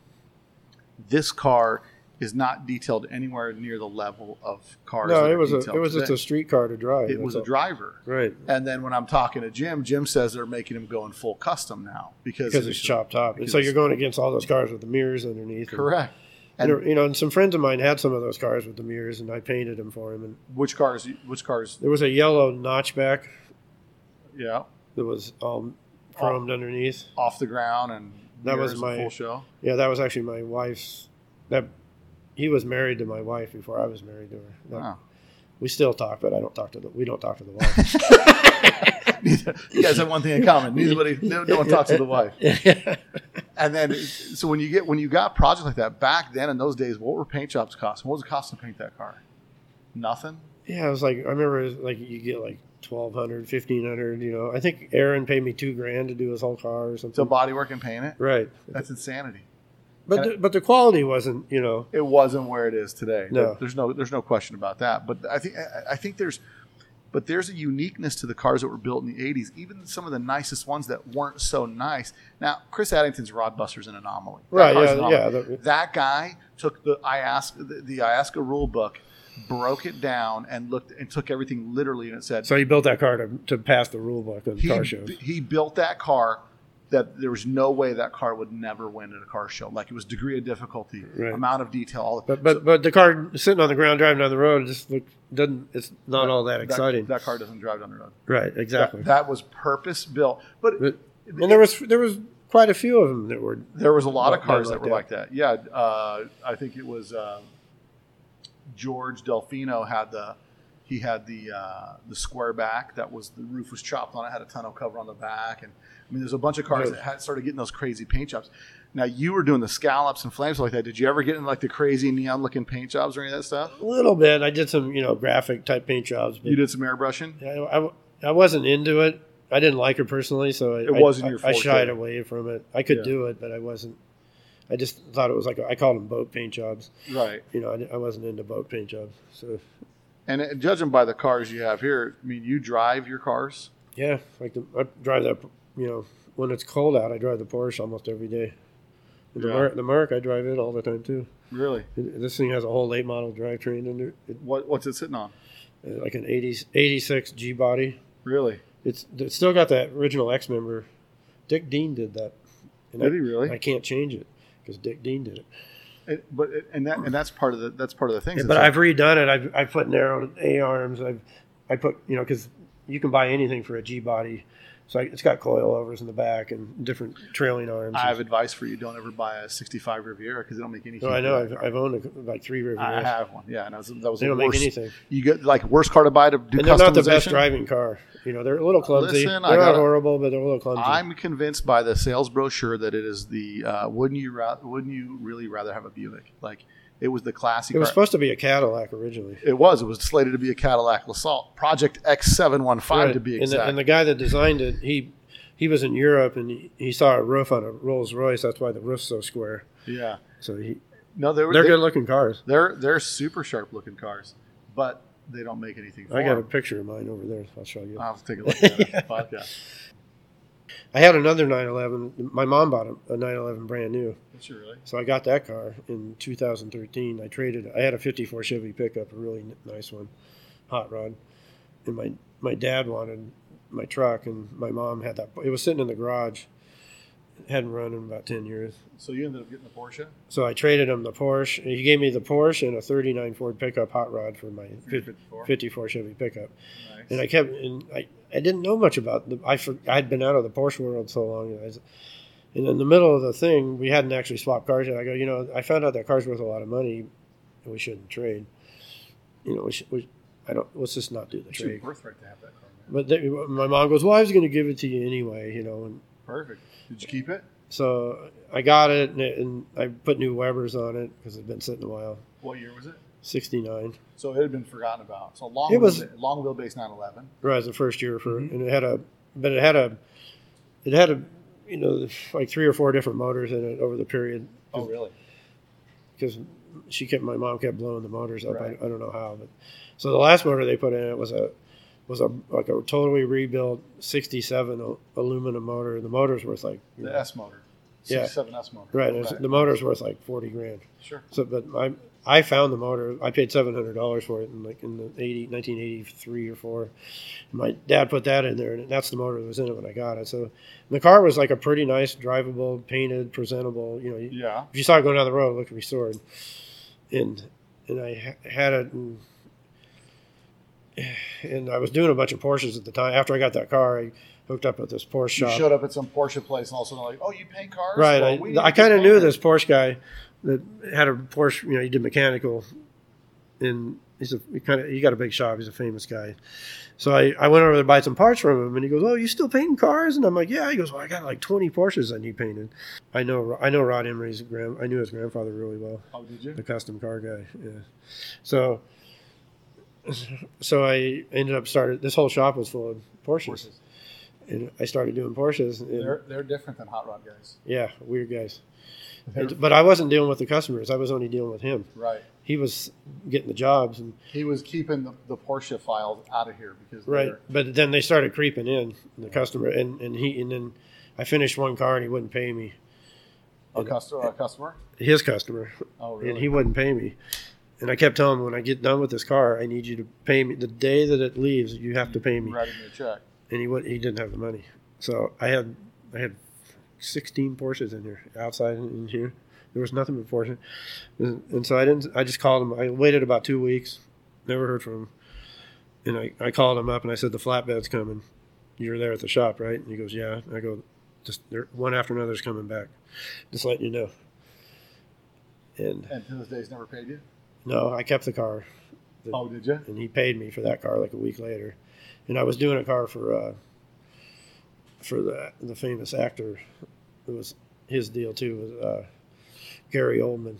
This car is not detailed anywhere near the level of cars. No, it was a it was just a street car to drive. It was a all. driver. right And then when I'm talking to Jim, Jim says they're making him go in full custom now because because it's chopped top. And so you're going against all those cars with the mirrors underneath. Correct. And, And you know, and some friends of mine had some of those cars with the mirrors, and I painted them for him. And which cars? Which cars? there was a yellow notchback Yeah, that was um, all chromed underneath. off the ground and That was my- full show. Yeah, that was actually my wife's. That he was married to my wife before I was married to her. Wow. We still talk, but I don't talk to the. We don't talk to the wife. Neither- you guys have one thing in common. Neither no, no one talks to the wife. And then, so when you get when you got projects like that back then in those days, what were paint jobs cost? What was it cost to paint that car? Nothing. Yeah, it was like I remember was like you get like 1200 1500 you know. I think Aaron paid me 2 grand to do his whole car or something. So bodywork and paint it. right. That's insanity. But uh, the, but the quality wasn't, you know. it wasn't where it is today. No. there's no there's no question about that. But I think I- think there's but there's a uniqueness to the cars that were built in the 80s. Even some of the nicest ones that weren't so nice. Now, Chris Addington's Rodbuster's an anomaly. That Right, yeah, an anomaly. yeah, the- that guy took the IASCA the, the IASCA rule book, broke it down, and looked and took everything literally, and it said So he built that car to, to pass the rule book of he, car shows. he built that car that there was no way that car would never win at a car show. Like it was degree of difficulty, Right. amount of detail, all But but but the car sitting on the ground driving down the road just look doesn't it's not all that exciting. That, car doesn't drive down the road. right, exactly. That, that was purpose built. But But- and there was there was quite a few of them that were there was a lot of cars that like were like that. Yeah, uh, I think it was uh, George Delfino had the he had the uh, the square back that was the roof was chopped on it had a tonneau cover on the back and I mean there's a bunch of cars that had started getting those crazy paint jobs. Now you were doing the scallops and flames like that. Did you ever get in like the crazy neon looking paint jobs or any of that stuff? a little bit. I did some you know graphic type paint jobs, You did some airbrushing. I, I, I wasn't into it. I didn't like it personally, so I, It wasn't I, your I shied away from it. I could Yeah. do it, but I wasn't. I just thought it was like a, I called them boat paint jobs. Right. You know, I, I wasn't into boat paint jobs. So And judging by the cars you have here, I mean, you drive your cars. yeah, like the, I drive that. You know, when it's cold out, I drive the Porsche almost every day. The Yeah. Merc, the I drive it all the time too. Really? This thing has a whole late model drivetrain under it, it, What What's it sitting on? uh, like an 80, 86 G body. Really? It's it's still got that original X member. Dick Dean did that. And Did I, he really? I can't change it because Dick Dean did it. It, but and that and that's part of the that's part of the thing. but I've redone it. I've, I've put narrowed A arms. I've I put you know because you can buy anything for a G body, so it's got coilovers in the back and different trailing arms. I have advice for you: don't ever buy a '65 Riviera because they don't make anything. No, I know. I've, I've owned a, like three Rivieras. I have one. Yeah, and that was, that was They the don't make worst. anything. You get like worst car to buy to do and they're not the best driving car. You know, they're a little clumsy. Listen, they're not horrible, but they're a little clumsy. I'm convinced by the sales brochure that it is the. Uh, wouldn't you? Ra- wouldn't you really rather have a Buick? Like it was the classy. it was car. supposed to be a Cadillac originally. It was. It was slated to be a Cadillac LaSalle Project X715 to Right. be and exact. the, and the guy that designed it, he he was in Europe and he, he saw a roof on a Rolls Royce. That's why the roof's so square. yeah. So he, No, they were. they're they, good looking cars. They're they're super sharp looking cars, but they don't make anything. For I got a picture of mine over there. I'll show you. I'll to take a look at it. podcast. I had another 911. My mom bought a, a 911 brand new, you really? so I got that car in 2013. I traded. I had a '54 Chevy pickup, a really n- nice one, hot rod, and my my dad wanted my truck, and my mom had that. It was sitting in the garage. Hadn't run in about 10 years. So you ended up getting the Porsche. So I traded him the Porsche. He gave me the Porsche and a '39 Ford pickup hot rod for my For your fif- 54? 54 Chevy pickup. Nice. And I kept, and I, I didn't know much about the. I for, I'd been out of the Porsche world so long. I was, and in the middle of the thing, we hadn't actually swapped cars yet. I go, you know, I found out that car's worth a lot of money, and we shouldn't trade. You know, we, should, we I don't. Let's just not do the It's your trade. birthright to have that car. Man. But they, my mom goes, well, I was going to give it to you anyway. You know, and Perfect. Did you keep it? so I got it, and, and I put new Webers on it because it'd been sitting a while. What year was it? 69. So it had been forgotten about. So long. It was- long wheelbase 911. Right, as the first year for, Mhm. and it had a, but it had a, it had a, you know, like three or four different motors in it over the period. Oh really? Because she kept, my mom kept blowing the motors up. Right. I, I don't know how, but so the last motor they put in it was a, was a like a totally rebuilt '67 aluminum motor. The motor's worth like, The know, S motor. Yeah. 67 S motor. right, the motor's worth like forty grand. Sure. So, but I I found the motor. I paid seven hundred dollars for it in like in the 80, 1983 or four. My dad put that in there, and that's the motor that was in it when I got it. So the car was like a pretty nice, drivable, painted, presentable. You know, Yeah. if you saw it going down the road, it looked restored. And and I ha- had it, and, and I was doing a bunch of Porsches at the time. After I got that car, I hooked up with this Porsche You shop. showed up at some Porsche place and all of a sudden like, oh, you paint cars? Right. Well, I, I kind of knew this Porsche guy that had a Porsche. You know, he did mechanical, and he's a he kind of he got a big shop. He's a famous guy. So I, I went over to buy some parts from him, and he goes, "Oh, you still painting cars?" And I'm like, "Yeah." He goes, "Well, I got like 20 Porsches I need painted." I know I know Rod Emory's grand. I knew his grandfather really well Oh, did you? the custom car guy. Yeah. So, so I ended up started. This whole shop was full of Porsches, Porsches. and I started doing Porsches. And They're, they're different than hot rod guys. yeah, weird guys. But I wasn't dealing with the customers. I was only dealing with him. right. He was getting the jobs, and He was keeping the, the Porsche files out of here because right. But then they started creeping in the customer, and and he and then I finished one car, and he wouldn't pay me. a customer. A customer. His customer, Oh, really? and he wouldn't pay me. And I kept telling him, when I get done with this car, I need you to pay me the day that it leaves. You have to pay me. writing me a check. and he he didn't have the money. So I had I had sixteen Porsches in here outside and in here. There was nothing but Porsche, and, and so I didn't. I just called him. I waited about two weeks, never heard from him, and I, I called him up and I said the flatbed's coming. You're there at the shop, right? And he goes, yeah. I go, just one after another's coming back. Just letting you know. And And to this day, he's never paid you. No, I kept the car. The- Oh, did you? and he paid me for that car like a week later. And I was doing a car for uh, for the the famous actor. It was his deal too. Was uh, Gary Oldman.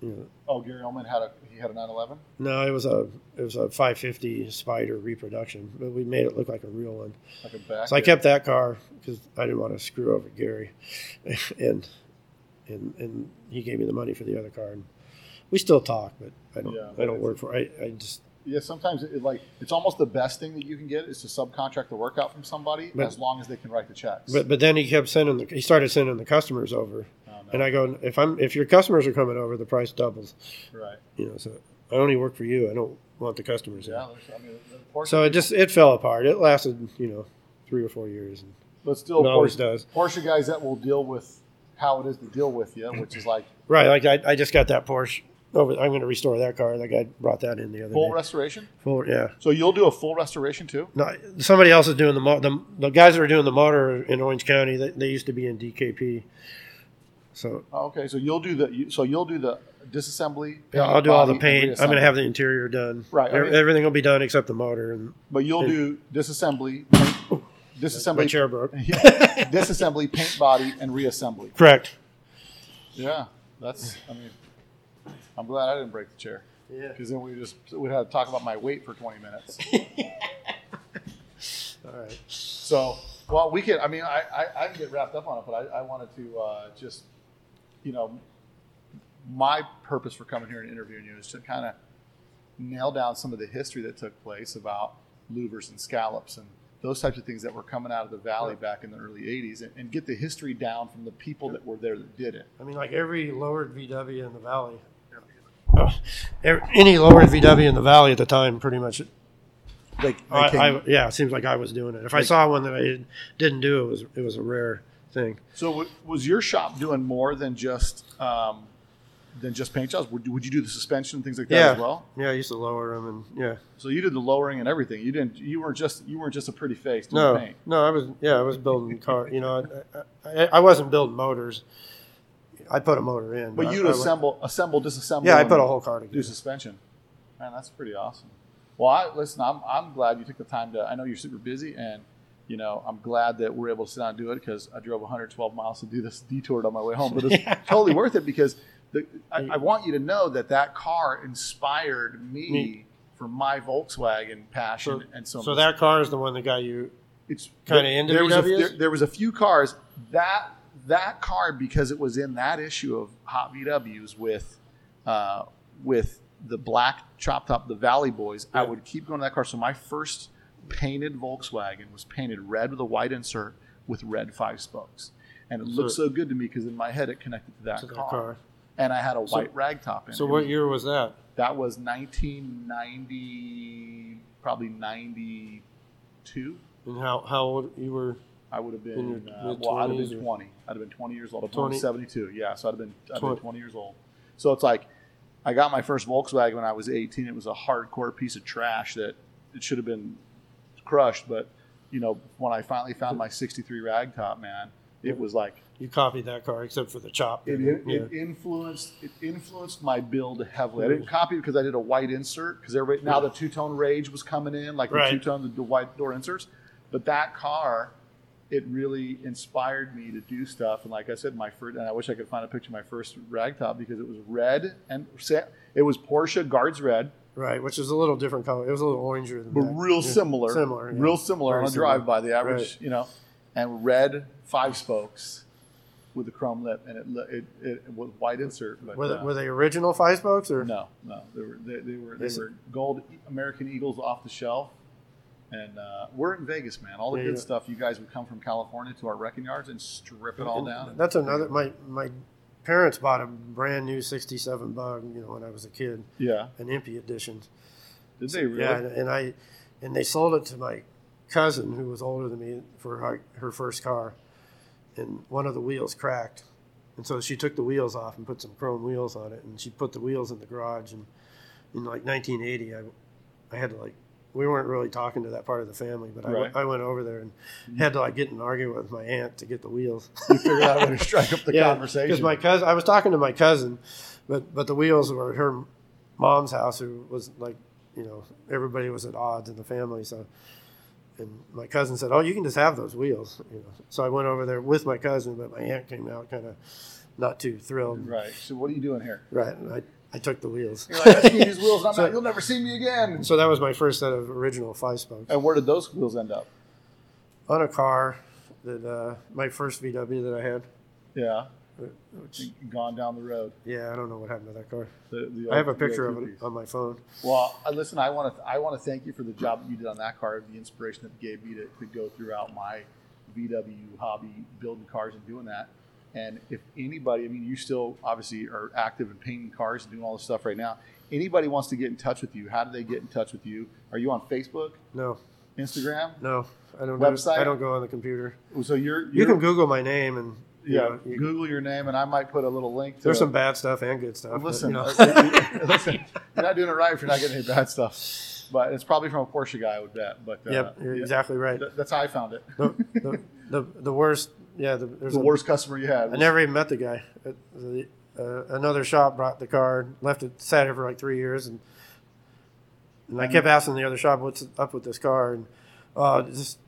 You know, Oh, Gary Oldman had a he had a 911. no, it was a it was a 550 Spider reproduction, but we made it look like a real one. Like a back. So I kept that car because I didn't want to screw over Gary, and and and he gave me the money for the other car. And we still talk, but I don't Yeah, I don't work for I I just Yeah, sometimes it, like it's almost the best thing that you can get is to subcontract the workout from somebody But- as long as they can write the checks. But but then he kept sending the he started sending the customers over, oh, And I go, if I'm if your customers are coming over, the price doubles. right. You know, so I only work for you. I don't want the customers. Yeah, I mean, So it just it fell apart. It lasted, you know, three or four years. And but still, always Porsche, does. Porsche guys that will deal with how it is to deal with you, which is like Right, like I, I just got that Porsche Oh, over. I'm going to restore that car. That guy brought that in the other day. full day. restoration. Full, yeah. So you'll do a full restoration too. No, somebody else is doing the, mo- the the guys that are doing the motor in Orange County. They, they used to be in DKP. So Oh, okay, so you'll do the you- so you'll do the disassembly. yeah, I'll do all the paint. I'm going to have the interior done. Right, I mean- Everything will be done except the motor and But you'll do disassembly, paint, my chair broke. Yeah. disassembly, paint body, and reassembly. Correct. Yeah, that's. I mean, I'm glad I didn't break the chair Yeah. because then we just we had to talk about my weight for 20 minutes. All right. So, well, we can. I mean, I I, I can get wrapped up on it, but I, I wanted to uh, just, you know, my purpose for coming here and interviewing you is to kind of nail down some of the history that took place about louvers and scallops and those types of things that were coming out of the valley back in the early 80s and, and get the history down from the people that were there that did it. I mean, like every lowered VW in the valley, uh, any lower VW in the valley at the time, pretty much. Like, I, I, yeah, it seems like I was doing it. If I saw one that I didn't do, it was it was a rare thing. so, w- was your shop doing more than just um, than just paint jobs? Would, would you do the suspension and things like that Yeah, as well? yeah, I used to lower them, and yeah, So you did the lowering and everything. You didn't. You weren't just. You weren't just a pretty face doing no, paint. no, I was yeah, I was building car. You know, I, I, I wasn't building motors. I put a motor in, But I- you'd I- assemble, assemble, disassemble. Yeah, I put a whole car together. do suspension. Man, that's pretty awesome. Well, I, listen, I'm, I'm glad you took the time to. I know you're super busy, and you know I'm glad that we're able to sit down and do it because I drove 112 miles to do this detour on my way home, but it's totally worth it because the, I, I want you to know that that car inspired me, Me. for my Volkswagen passion, So, and so so that car is the one that got you. it's Kinda there- into there was, a, there, there was a few cars that that car because it was in that issue of Hot VWs with uh, with the black chop top the Valley Boys. I would keep going to that car. So my first painted Volkswagen was painted red with a white insert with red five spokes, and it looked So- so good to me because in my head it connected to that, To car. car. And I had a So- white rag top in So it. what year was that? That was 1990, probably 92. And how how old you were? I would have been, your uh, well, I'd have been or- 20. I'd have been 20 years old. I'm 20? 72. Yeah, so I'd have been, I'd have been 20. 20 years old. So it's like, I got my first Volkswagen when I was 18. It was a hardcore piece of trash that it should have been crushed. But, you know, when I finally found my 63 ragtop, man, it was like, You copied that car except for the chop. it, yeah. it, it influenced it influenced my build heavily. I didn't copy it because I did a white insert because everybody now the two tone rage was coming in like Right. the two tone the, the white door inserts, but that car it really inspired me to do stuff. And like I said, my first and I wish I could find a picture of my first ragtop because it was red and it was Porsche Guards red, right, which is a little different color. It was a little oranger than but that. real Yeah. similar, Similar. yeah. real similar Very on a drive by the average, Right. you know, and red five spokes with the chrome lip and it it, it, it was white insert. But, Were they, uh, were they original five spokes or? No, no, they were they, they were they it- were gold American Eagles off the shelf, and uh, we're in Vegas, man. All the Yeah, good yeah. stuff. You guys would come from California to our wrecking yards and strip it all And down. That's another. My my parents bought a brand new '67 Bug. You know, when I was a kid, yeah. an Impy edition. Did they really? Yeah, and, and I and they sold it to my cousin who was older than me for her, her first car, and one of the wheels cracked, and so she took the wheels off and put some chrome wheels on it, and she put the wheels in the garage, and in like 1980, I I had to like. We weren't really talking to that part of the family, but I, went- Right. I went over there and mm-hmm. had to like get in an argument with my aunt to get the wheels. you figured out how to strike up the conversation. Because my cousin, I was talking to my cousin, but but the wheels were at her mom's house, who was like, you know, everybody was at odds in the family. So, and my cousin said, "Oh, you can just have those wheels." You know, so I went over there with my cousin, but my aunt came out kind of not too thrilled. right. So what are you doing here? Right, and I I took the wheels. You're like, I need these wheels. I'm so, out. You'll never see me again. So that was my first set of original five spokes And where did those wheels end up? on a car that uh, my first VW that I had. Yeah, Which, gone down the road. yeah, I don't know what happened to that car. The, the I have a picture of it on my phone. Well, uh, listen, I want to I want to thank you for the job that you did on that car, the inspiration that gave me to, to go throughout my VW hobby, building cars and doing that. And if anybody, I mean, you still obviously are active in painting cars and doing all this stuff right now. Anybody wants to get in touch with you, how do they get in touch with you? Are you on Facebook, No, Instagram? no, I don't. Website? Do, I don't go on the computer. So you're, you're You can Google my name and you yeah, know, you- Google your name, and I might put a little link to. there's some bad stuff and good stuff. but, Listen, you know. listen, you're not doing it right if you're not getting any bad stuff. But it's probably from a Porsche guy, I would bet. But uh, yep, you're yeah, exactly right. th- that's how I found it. The, the, the, the worst. Yeah, the, there's the a- worst customer you had. I never even met the guy. Uh, the, uh, another shop brought the car, left it, sat here for like three years, and and I kept asking the other shop, "What's up with this car?" And uh, just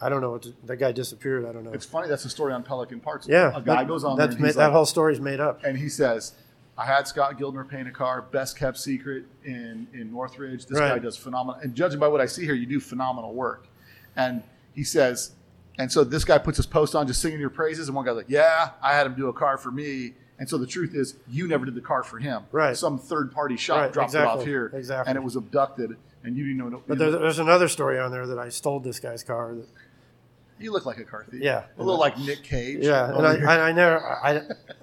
I don't know. That guy disappeared. I don't know. It's funny. That's a story on Pelican Parts. yeah, a guy that- goes on That's and, ma- that like- whole story's made up. and he says, "I had Scott Gildner paint a car, best kept secret in in Northridge. This guy does phenomenal. And judging by what I see here, you do phenomenal work." And he says, and so this guy puts his post on, just singing your praises, and one guy's like, "Yeah, I had him do a car for me." And so the truth is, you never did the car for him. Right. Some third party shop Right, dropped it off exactly, here, exactly. and it was abducted, and you didn't know. you But there's, there's another story on there that I stole this guy's car. That, You look like a car thief. Yeah. A little like Nick Cage. yeah, and I. I, I never, I,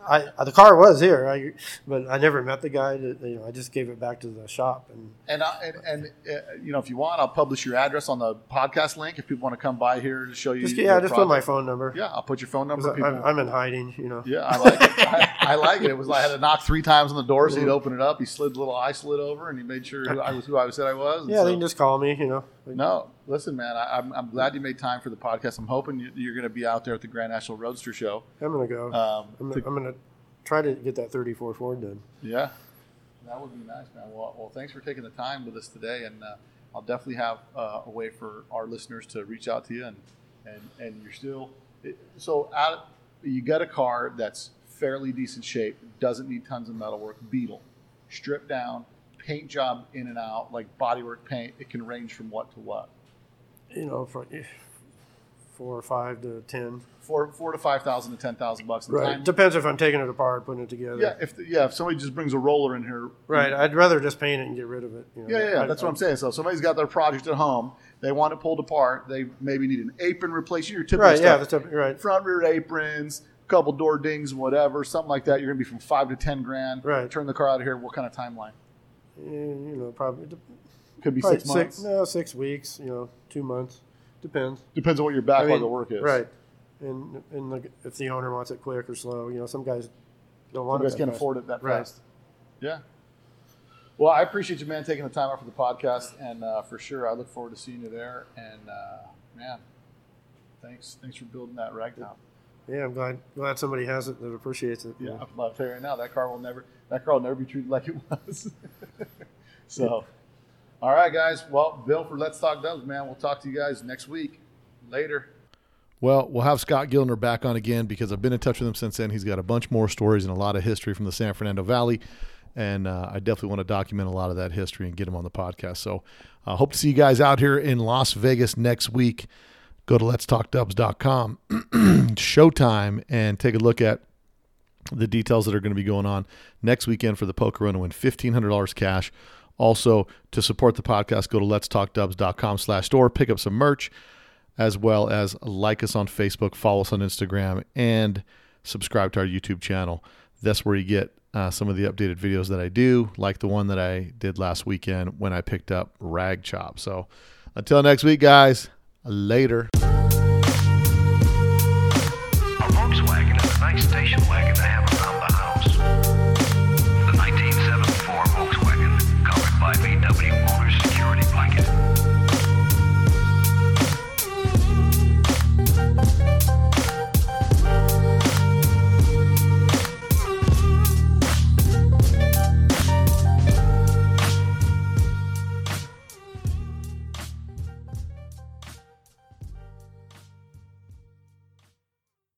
I, I, the car was here, I, but I never met the guy. That, you know, I just gave it back to the shop, and and, I, and, and uh, you know, if you want, I'll publish your address on the podcast link if people want to come by here to show you. just yeah, just put my phone number. Yeah, I'll put your phone number. I, People, I'm in hiding, you know. yeah, I like it. I, I like it. It was like I had to knock three times on the door so he'd open it up. He slid the little eye slit over and he made sure who I was who I said I was. Yeah, so- they can just call me, you know. No, listen, man. I, I'm, I'm glad you made time for the podcast. I'm hoping you, you're going to be out there at the Grand National Roadster Show. I'm gonna go. Um, I'm, to- I'm gonna try to get that 34 Ford done. Yeah, that would be nice, man. Well, well thanks for taking the time with us today, and uh, I'll definitely have uh, a way for our listeners to reach out to you, and and and you're still it, so out. You got a car that's fairly decent shape, doesn't need tons of metal work. Beetle, stripped down, paint job in and out, like bodywork paint. It can range from what to what. You know, for four or five to ten. Four four to five thousand to ten thousand bucks. Right. time. Depends if I'm taking it apart, putting it together. Yeah, if the, yeah, if somebody just brings a roller in here, Right. I'd rather just paint it and get rid of it. You know. Yeah, yeah, yeah. I- That's what I- I'm saying. So somebody's got their project at home. They want it pulled apart. They maybe need an apron replaced. Your typical Right. Yeah. stuff. That's right. front rear aprons, a couple door dings, whatever, something like that. You're gonna be from five to ten grand. Right. Turn the car out of here. What kind of timeline? Eh, You know, probably, Could be probably six months. no, six weeks. You know, two months. Depends. Depends on what your I backlog mean, of work is. Right. And and the, if the owner wants it quick or slow, you know, some guys don't want it. guys can't fast. afford it that Right. fast. Yeah. Well, I appreciate you, man, taking the time out for the podcast, and uh, for sure, I look forward to seeing you there. And uh, man, thanks, thanks for building that ragtop. Yeah, I'm glad glad somebody has it that appreciates it. Yeah, I'll tell you right now, that car will never that car will never be treated like it was. so, all right, guys. Well, Bill for Let's Talk Dubs, man. We'll talk to you guys next week. Later. Well, we'll have Scott Gilner back on again because I've been in touch with him since then. He's got a bunch more stories and a lot of history from the San Fernando Valley. And uh, I definitely want to document a lot of that history and get him on the podcast. So I uh, hope to see you guys out here in Las Vegas next week. Go to letstalkdubs.com, showtime, and take a look at the details that are going to be going on next weekend for the poker run to win $1,500 cash. Also, to support the podcast, go to letstalkdubs.com slash store, pick up some merch as well as like us on Facebook, follow us on Instagram, and subscribe to our YouTube channel. That's where you get uh, some of the updated videos that I do, like the one that I did last weekend when I picked up Rag Chop. So until next week, guys, later. Station wagon. To have